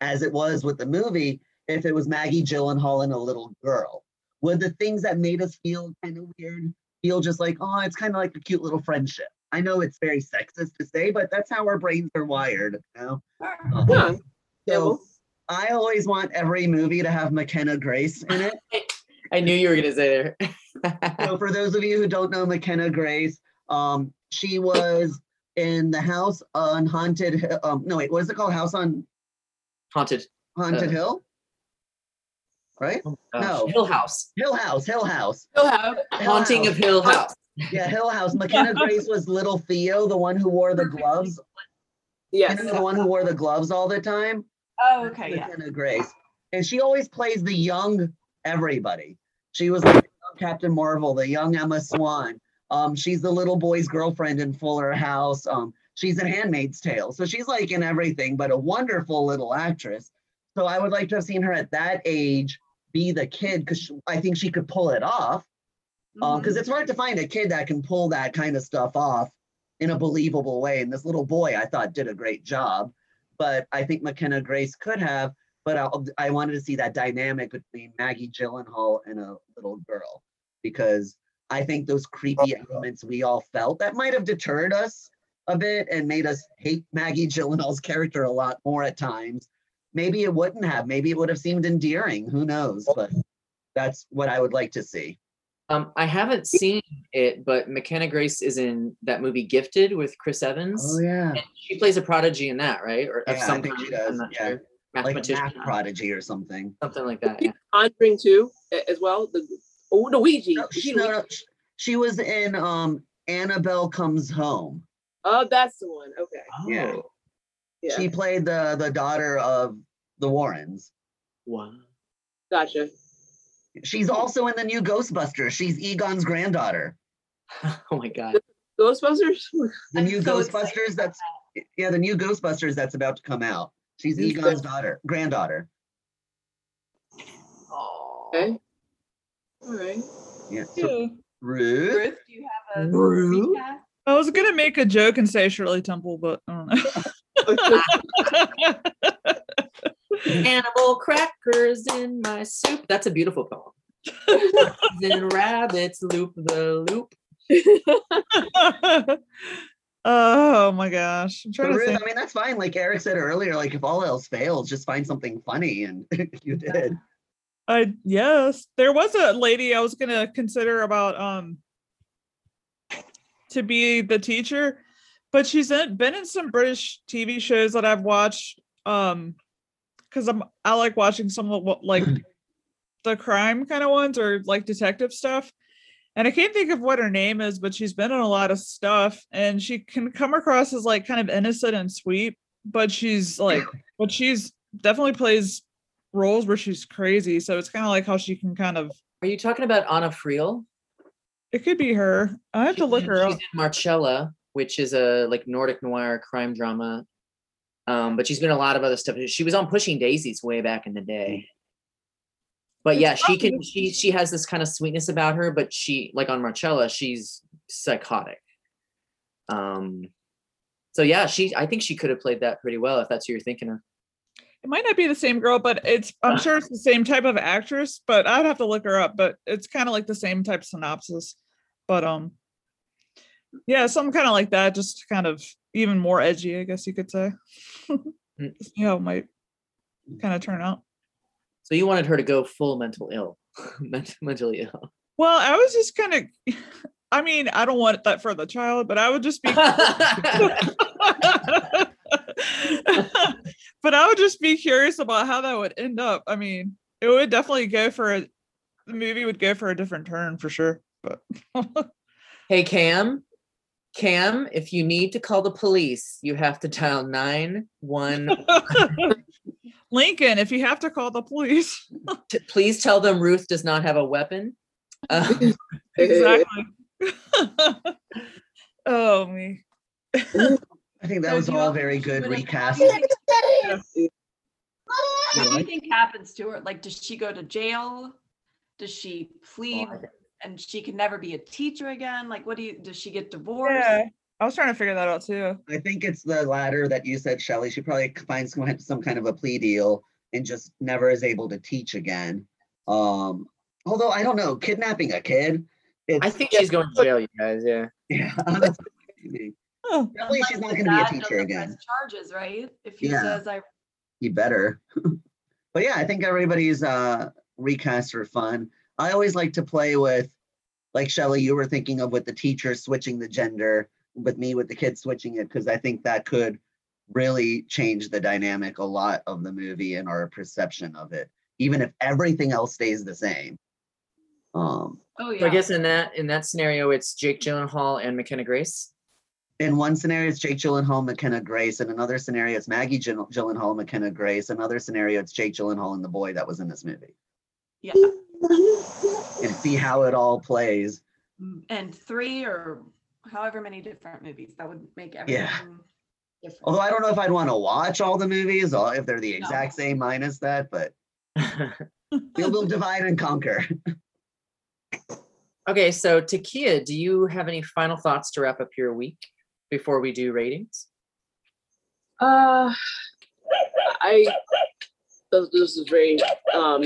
as it was with the movie if it was Maggie Gyllenhaal and a little girl. Would the things that made us feel kind of weird feel just like oh it's kind of like a cute little friendship? I know it's very sexist to say, but that's how our brains are wired. You know? Um, Yeah. So I always want every movie to have McKenna Grace in it. I knew you were gonna say that. so for those of you who don't know McKenna Grace, um, she was in the house on Haunted. Um, no, wait, what is it called? House on Haunted. Haunted Uh, Hill, right? Oh No. Hill House. Hill House, Hill House. Hill Haunting House. of Hill House. Yeah, Hill House. McKenna Grace was little Theo, the one who wore the gloves. Yes. The one who wore the gloves all the time. Oh, okay, yeah. McKenna Grace. And she always plays the young everybody. She was like Captain Marvel, the young Emma Swan. Um, she's the little boy's girlfriend in Fuller House. Um, she's in Handmaid's Tale. So she's like in everything, but a wonderful little actress. So I would like to have seen her at that age be the kid because I think she could pull it off. Uh, because mm-hmm. it's hard to find a kid that can pull that kind of stuff off in a believable way. And this little boy, I thought, did a great job. But I think McKenna Grace could have. But I, I wanted to see that dynamic between Maggie Gyllenhaal and a little girl because I think those creepy oh, elements we all felt that might have deterred us a bit and made us hate Maggie Gyllenhaal's character a lot more at times. Maybe it wouldn't have. Maybe it would have seemed endearing. Who knows? But that's what I would like to see. Um, I haven't seen it, but McKenna Grace is in that movie Gifted with Chris Evans. Oh yeah. And she plays a prodigy in that, right? Or of Yeah, I think she kind, I'm does, yeah. sure. Like a math prodigy or something. something like that. Yeah. Conjuring too, as well. The oh, Luigi. No, she, no, no, sh- she was in um Annabelle Comes Home. Oh, that's the one. Okay. Yeah. Oh, Yeah. She played the the daughter of the Warrens. wow. Gotcha. She's also in the new Ghostbusters. She's Egon's granddaughter. Oh my god. Ghostbusters. The new so Ghostbusters about that's yeah, the new Ghostbusters that's about to come out. She's Who's Egon's that? daughter, granddaughter. Oh. Okay. All right. Yeah. So Ruth. Ruth, do you have a Ruth? recap? I was gonna make a joke and say Shirley Temple, but I don't know. Animal crackers in my soup. That's a beautiful poem. then rabbits loop the loop. oh my gosh. I'm trying to Ruth, think. I mean, that's fine. Like Eric said earlier, like if all else fails, just find something funny, and you did. I yes, there was a lady I was gonna consider about um to be the teacher, but she's in, been in some British TV shows that I've watched. Um, because I'm I like watching some of what like mm. the crime kind of ones or like detective stuff. And I can't think of what her name is, but she's been in a lot of stuff, and she can come across as like kind of innocent and sweet, but she's like, but she's definitely plays roles where she's crazy. So it's kind of like how she can kind of. Are you talking about Anna Friel? It could be her. I have to look in- her up. She's in Marcella, which is a like Nordic noir crime drama. Um, but she's been a lot of other stuff. She was on Pushing Daisies way back in the day. But yeah, she can she she has this kind of sweetness about her, but she like on Marcella, she's psychotic. Um So yeah, she I think she could have played that pretty well if that's who you're thinking of. It might not be the same girl, but it's I'm sure it's the same type of actress, but I'd have to look her up. But it's kind of like the same type of synopsis. But um yeah, something kind of like that, just kind of even more edgy, I guess you could say. Mm. See how it might kind of turn out. So you wanted her to go full mental ill, mentally ill. Well, I was just kind of I mean, I don't want that for the child, but I would just be but I would just be curious about how that would end up. I mean, it would definitely go for a the movie would go for a different turn for sure. But hey Cam, Cam, if you need to call the police, you have to dial nine one. Lincoln, if you have to call the police. t- Please tell them Ruth does not have a weapon. Uh, exactly. oh me. I think that So was all very good recast. What do you think happens to her? Like, does she go to jail? Does she plead I- and she can never be a teacher again? Like, what do you, does she get divorced? Yeah. I was trying to figure that out too. I think it's the latter that you said, Shelley. She probably finds some, some kind of a plea deal and just never is able to teach again. Um, although I don't know, kidnapping a kid. It's, I think she's going to jail, you guys. Yeah. yeah. Oh, Probably she's not going to be a teacher again. Charges, right? If he Yeah. says I He better. but yeah, I think everybody's uh recasts are fun. I always like to play with, like Shelly, you were thinking of with the teacher switching the gender, with me with the kids switching it, because I think that could really change the dynamic a lot of the movie and our perception of it, even if everything else stays the same. Um, oh yeah. So I guess in that in that scenario, it's Jake Gyllenhaal and McKenna Grace. in one scenario, it's Jake Gyllenhaal, McKenna Grace. In another scenario, it's Maggie Gyllen- Gyllenhaal, McKenna Grace. Another scenario, it's Jake Gyllenhaal and the boy that was in this movie. yeah. And see how it all plays. And three or however many different movies that would make everything Yeah. different. Although I don't know if I'd want to watch all the movies or if they're the No. exact same minus that, but we'll, we'll divide and conquer. okay, so Takia, do you have any final thoughts to wrap up your week before we do ratings? Uh, I this, this is very um.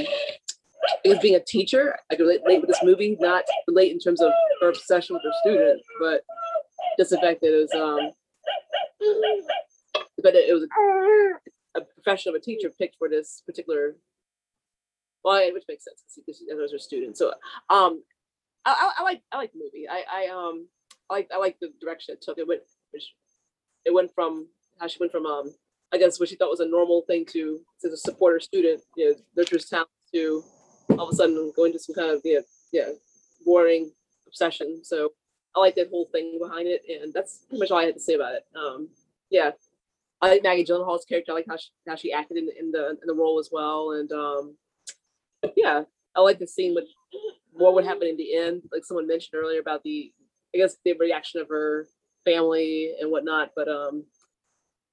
It was being a teacher. I could relate, with this movie, not relate in terms of her obsession with her student, but just the fact that it was um. But it was a, a profession of a teacher picked for this particular. Well, which makes sense because it was her student. So um, I, I, I like I like the movie. I I um I like I like the direction it took. It went it went from how she went from um I guess what she thought was a normal thing to to support her student, you know, nurture his talent to all of a sudden go into some kind of yeah yeah boring obsession. So I like that whole thing behind it, and that's pretty much all I had to say about it. Um, yeah, I like Maggie Gyllenhaal's character. I like how she how she acted in, in the in the role as well, and um, yeah, I like the scene with what would happen in the end. Like someone mentioned earlier about the I guess the reaction of her family and whatnot, but um.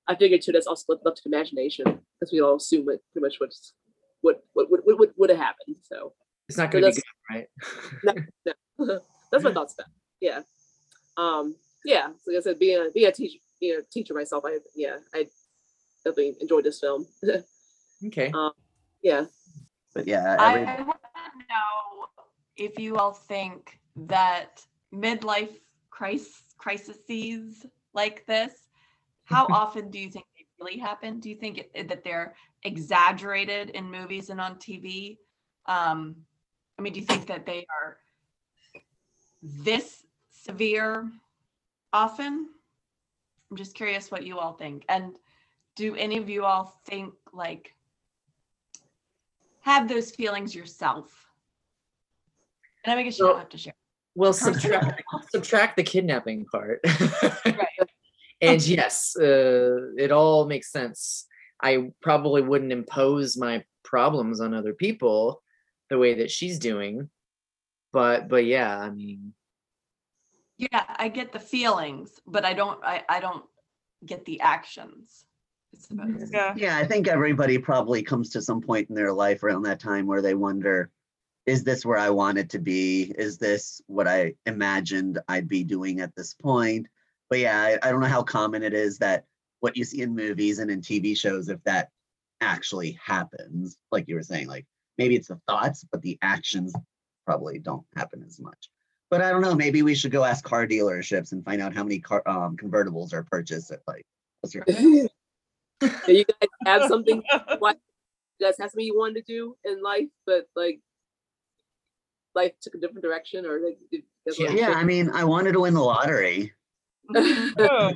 I figured too that's also left to imagination because we all assume it pretty much what's what what what what, what would have happened. So It's not going to be that's- good, right? No, that's my thoughts about. it. Yeah. Um. Yeah. So like I said, being a being a teacher, being a teacher myself, I yeah, I definitely enjoyed this film. okay. yeah. But yeah, I every, want to know if you all think that midlife crisis crises like this, how often do you think they really happen? Do you think it, that they're exaggerated in movies and on TV? Um, I mean, do you think that they are this severe often? I'm just curious what you all think. And do any of you all think like have those feelings yourself? And I guess you So- don't have to share. Well, subtract subtract the kidnapping part. and yes, uh, it all makes sense. I probably wouldn't impose my problems on other people the way that she's doing. But but yeah, I mean, Yeah, I get the feelings, but I don't. I, I don't get the actions. I suppose. yeah. yeah, I think everybody probably comes to some point in their life around that time where they wonder, is this where I wanted to be? Is this what I imagined I'd be doing at this point? but yeah, I, I don't know how common it is that what you see in movies and in TV shows, if that actually happens, like you were saying, like maybe it's the thoughts, but the actions probably don't happen as much. But I don't know. Maybe we should go ask car dealerships and find out how many car um, convertibles are purchased at like. What's your Do you guys have something? What you guys have something you wanted to do in life, but like life took a different direction, or like you yeah, I mean, I wanted to win the lottery. Oh.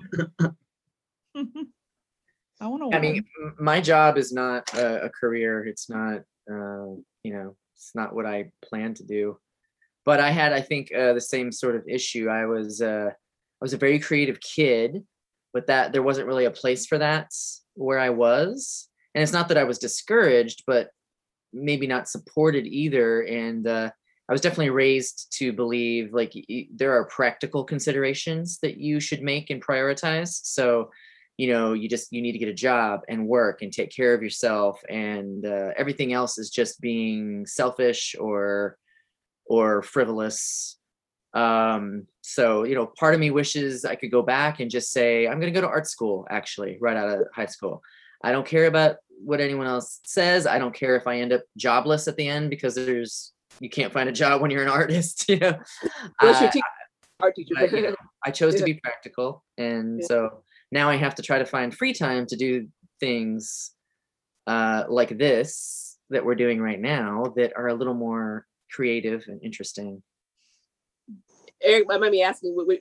I want to. I mean, m- my job is not a, a career. It's not, uh, you know, it's not what I plan to do. But I had, I think, uh, the same sort of issue. I was, uh, I was a very creative kid, but that there wasn't really a place for that where I was. And it's not that I was discouraged, but maybe not supported either. And uh, I was definitely raised to believe like y- there are practical considerations that you should make and prioritize. So you know you just you need to get a job and work and take care of yourself and uh, everything else is just being selfish or or frivolous. Um so you know part of me wishes i could go back and just say i'm going to go to art school actually right out of high school. I don't care about what anyone else says. I don't care if i end up jobless at the end because there's you can't find a job when you're an artist you know? Art teacher. I, you know, I chose to be practical, and Yeah. so now I have to try to find free time to do things uh, like this that we're doing right now that are a little more creative and interesting. Eric, I might be asking, would, would,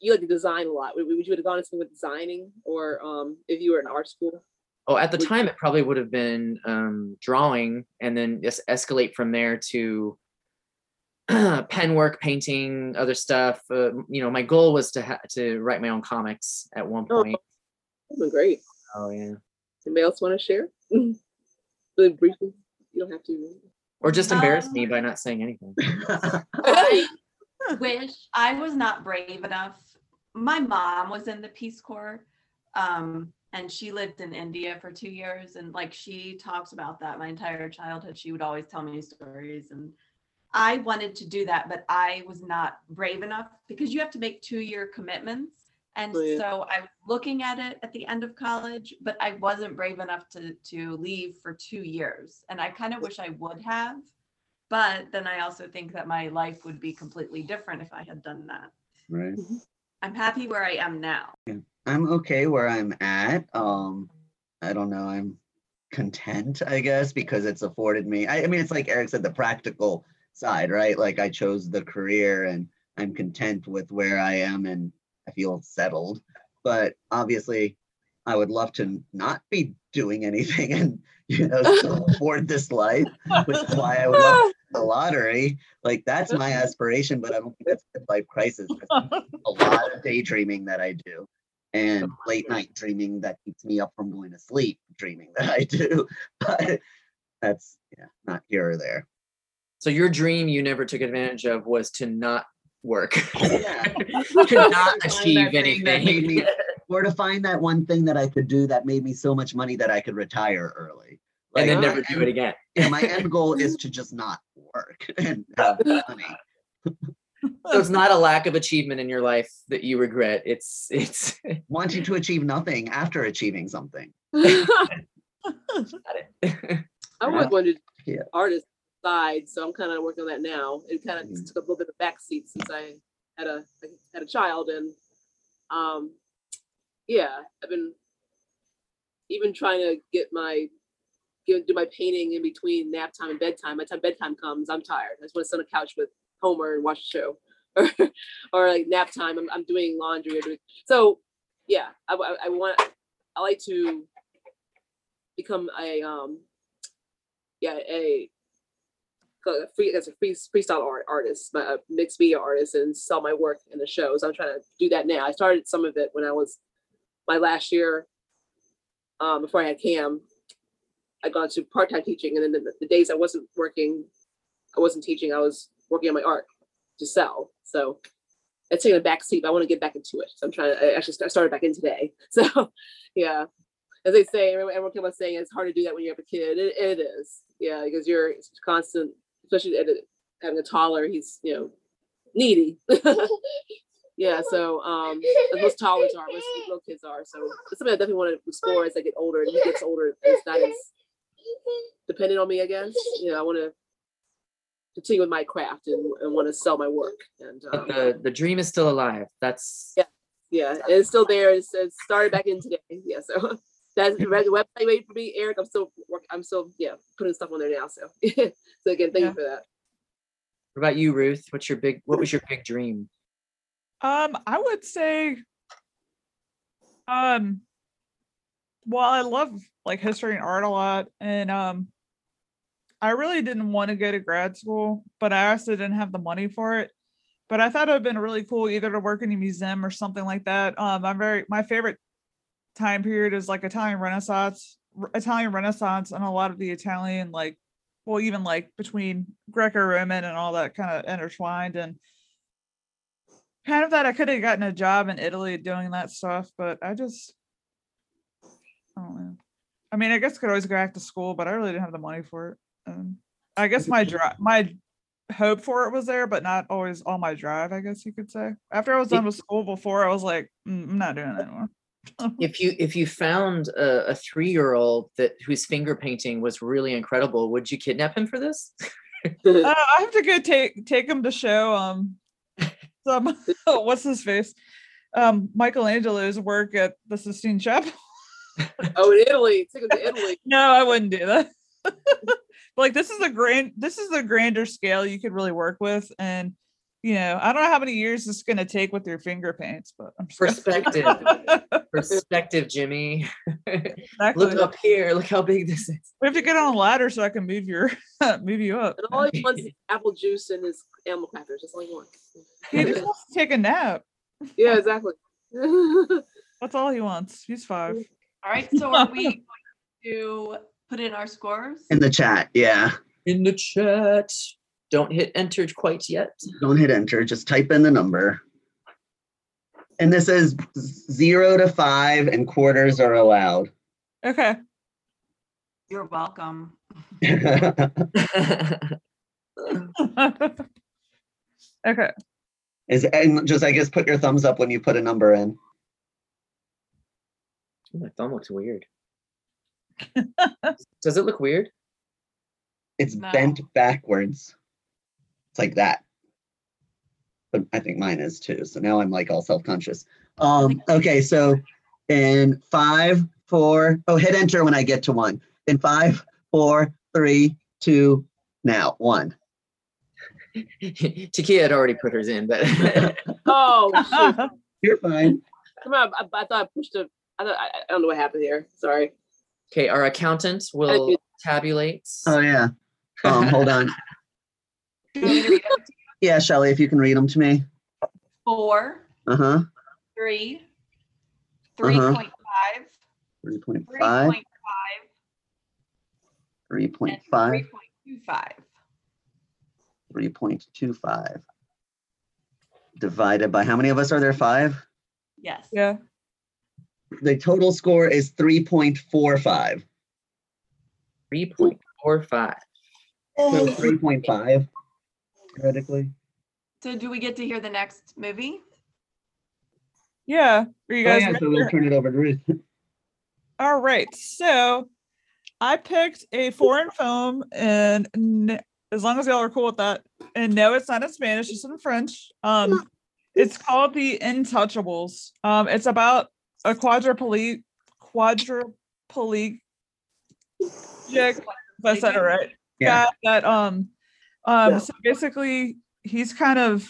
you like to design a lot. Would, would you have gone into with designing, or um, if you were in art school? Oh, at the time, it probably would have been um, drawing, and then just escalate from there to pen work, painting, other stuff. Uh, you know, my goal was to ha- to write my own comics at one point. Oh, great. Oh yeah, Anybody else want to share? really briefly. You don't have to. or just embarrass me Um, by not saying anything. I wish I was not brave enough. My mom was in the Peace Corps, um, and she lived in India for two years. And like she talks about that my entire childhood, she would always tell me stories. And I wanted to do that, but I was not brave enough because you have to make two year commitments. And Oh, yeah. so I was looking at it at the end of college, but I wasn't brave enough to to leave for two years. And I kind of wish I would have. But then I also think that my life would be completely different if I had done that. right. I'm happy where I am now. I'm okay where I'm at. Um, I don't know. I'm content, I guess, because it's afforded me. I, I mean, it's like Eric said, the practical side, right? Like I chose the career and I'm content with where I am and I feel settled. But obviously, I would love to not be doing anything and you know still afford this life, which is why I would love the lottery. Like that's my aspiration, but I don't think that's a life crisis. That's a lot of daydreaming that I do and late night dreaming that keeps me up from going to sleep dreaming that I do. But that's yeah, not here or there. So your dream you never took advantage of was to not work, Yeah. to not achieve that thing that made anything. me- Or to find that one thing that I could do that made me so much money that I could retire early. and then never do end- it again. Yeah, my end goal is to just not work and have uh, money. So it's not a lack of achievement in your life that you regret. It's it's Wanting to achieve nothing after achieving something. I it. always wanted to Yeah. be artist side, so I'm kind of working on that now. It kind of Mhm. took a little bit of backseat since I had a I had a child, and um, yeah, I've been even trying to get my get, do my painting in between nap time and bedtime. By the time bedtime comes, I'm tired. I just want to sit on the couch with Homer and watch a show, or or like nap time. I'm, I'm doing laundry or doing so. Yeah, I, I, I want. I like to become a um yeah a a free as a free freestyle art artist, my- a mixed media artist, and sell my work in the shows. I'm trying to do that now. I started some of it when I was my last year um, before I had Cam. I got to part time teaching, and then the, the days I wasn't working, I wasn't teaching. I was working on my art to sell. So it's taking a back seat. But I want to get back into it. So I'm trying to. I actually st- started back in today. So yeah, as they say, everyone, everyone kept on saying it's hard to do that when you have a kid. It, it is, yeah, because you're constant, especially at a, having a toddler. He's you know needy. Yeah, so um, as most toddlers are, most little kids are. So it's something I definitely want to explore as I get older. And he gets older, it's not as dependent on me. I guess you know I want to continue with my craft and, and want to sell my work. And But um, the the dream is still alive. That's Yeah. yeah, it's still there. It's, it started back in today. Yeah, so that's the website waiting for me, Eric. I'm still work. I'm still yeah putting stuff on there now. So so again, thank Yeah. you for that. what about you, Ruth? What's your big what was your big dream? Um, I would say, um, well, I love like history and art a lot, and um, I really didn't want to go to grad school, but I also didn't have the money for it. But I thought it would have been really cool either to work in a museum or something like that. Um, I'm very my favorite time period is like Italian Renaissance, Italian Renaissance, and a lot of the Italian like, well, even like between Greco-Roman and all that kind of intertwined and kind of that I could have gotten a job in Italy doing that stuff, but I just I don't know. I mean, I guess I could always go back to school, but I really didn't have the money for it. And I guess my drive, my hope for it was there, but not always all my drive. I guess you could say. After I was done with school, before I was like, "Mm, I'm not doing it anymore. If you if you found a, a three year old that whose finger painting was really incredible, would you kidnap him for this? Uh, I have to go take take him to show um some what's his face um Michelangelo's work at the Sistine Chapel. oh, in Italy, take him to Italy. No, I wouldn't do that. but like this is a grand this is a grander scale you could really work with. And you know, I don't know how many years it's gonna take with your finger paints, but I'm just Perspective. Perspective, Jimmy. Exactly. Look up here. Look how big this is. We have to get on a ladder so I can move your move you up. And all he wants is apple juice and his animal crackers. That's all he wants. He just wants to take a nap. yeah, exactly. That's all he wants. He's five. All right, so are we going to put in our scores? In the chat, yeah. In the chat. Don't hit enter quite yet. Don't hit enter, just type in the number. And this is zero to five and quarters are allowed. Okay. You're welcome. okay. Is, and just, I guess, put your thumbs up when you put a number in. My thumb looks weird. Does it look weird? It's No. bent backwards. It's like that. But I think mine is too. So now I'm like all self-conscious. Um, okay, so in five, four, oh, hit enter when I get to one. In five, four, three, two, now, one. Takia had already put hers in, but oh, shoot. You're fine. come on! I, I thought I pushed a. I, thought, I, I don't know what happened here. Sorry. okay, our accountant will tabulate. Oh, yeah. Um, hold on. Yeah, Shelley, if you can read them to me. Four, Uh-huh. three, three Uh-huh. point five, 3.5, three point five, and 3.5, three point two five. 3.25. Divided by, how many of us are there? Five? Yes. yeah. The total score is 3.45. 3.45. So 3.5 theoretically. So do we get to hear the next movie? Yeah. Are you Oh, guys yeah, ready? so we'll turn it over to Ruth. All right. So I picked a foreign film, and n- as long as y'all are cool with that, and no, it's not in Spanish, it's in French. Um, it's called The Intouchables. Um, it's about a quadriplegic, quadriplegic, if I said it right. Yeah. Guy that um, um, Yeah. so basically he's kind of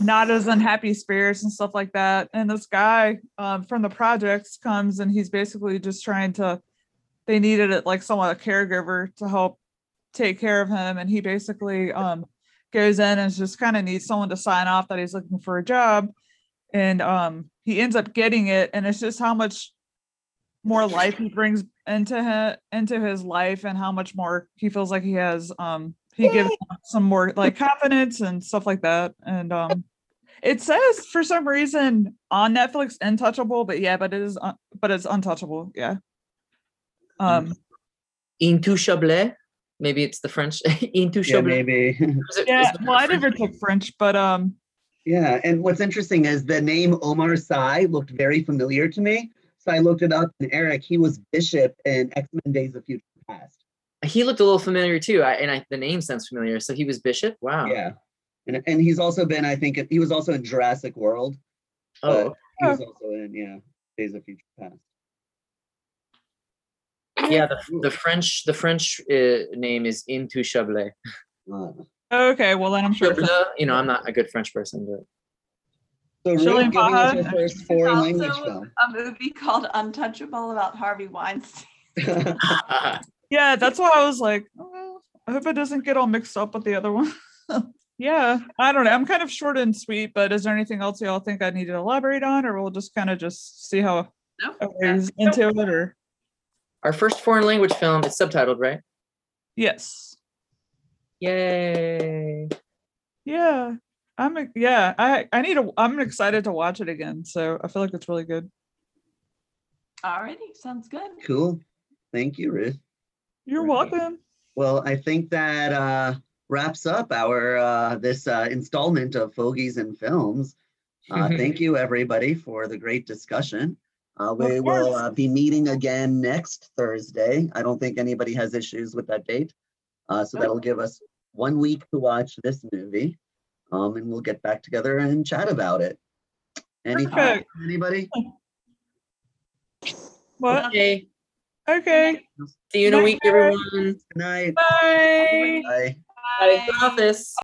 not as unhappy spirits and stuff like that. And this guy um, from the projects comes and he's basically just trying to, they needed it like someone, a caregiver to help take care of him. And he basically um, goes in and just kind of needs someone to sign off that he's looking for a job. And um, he ends up getting it. And it's just how much more life he brings into his, into his life and how much more he feels like he has he gives some more like confidence and stuff like that and um it says for some reason on netflix untouchable but yeah but it is un- but it's untouchable yeah um Intouchable. Maybe it's the French. Yeah, Intouchable. maybe. Is it- is yeah it well i never took french but um Yeah, and what's interesting is the name Omar Sy looked very familiar to me. So I looked it up, and Eric, he was Bishop in X Men: Days of Future Past. He looked a little familiar too, I, and I, the name sounds familiar. So he was Bishop. Wow. Yeah, and and he's also been, I think, he was also in Jurassic World. Oh, He was also in yeah Days of Future Past. yeah. The, the French the French uh, name is Intouchable. Uh, Okay, well then I'm sure. it's- You know, I'm not a good French person, but so really giving us your first There's foreign language also film. a movie called Untouchable about Harvey Weinstein. Yeah, that's why I was like, oh, I hope it doesn't get all mixed up with the other one. yeah, I don't know. I'm kind of short and sweet, but is there anything else y'all think I need to elaborate on, or we'll just kind of just see how Nope. everybody's into it? Or our first foreign language film is subtitled, right? yes, Yay! yeah, I'm yeah. I I need to. I'm excited to watch it again. So I feel like it's really good. Alrighty, sounds good. cool. Thank you, Ruth. You're Right. welcome. Well, I think that uh, wraps up our uh, this uh, installment of Fogies and Films. Uh, thank you, everybody, for the great discussion. Uh, we will uh, be meeting again next Thursday. I don't think anybody has issues with that date. Uh, so that'll give us one week to watch this movie. Um, and we'll get back together and chat about it. Any Perfect. anybody? What? Okay. Okay. See you in a week, everyone. Good night. Bye. Bye. Bye. Good office.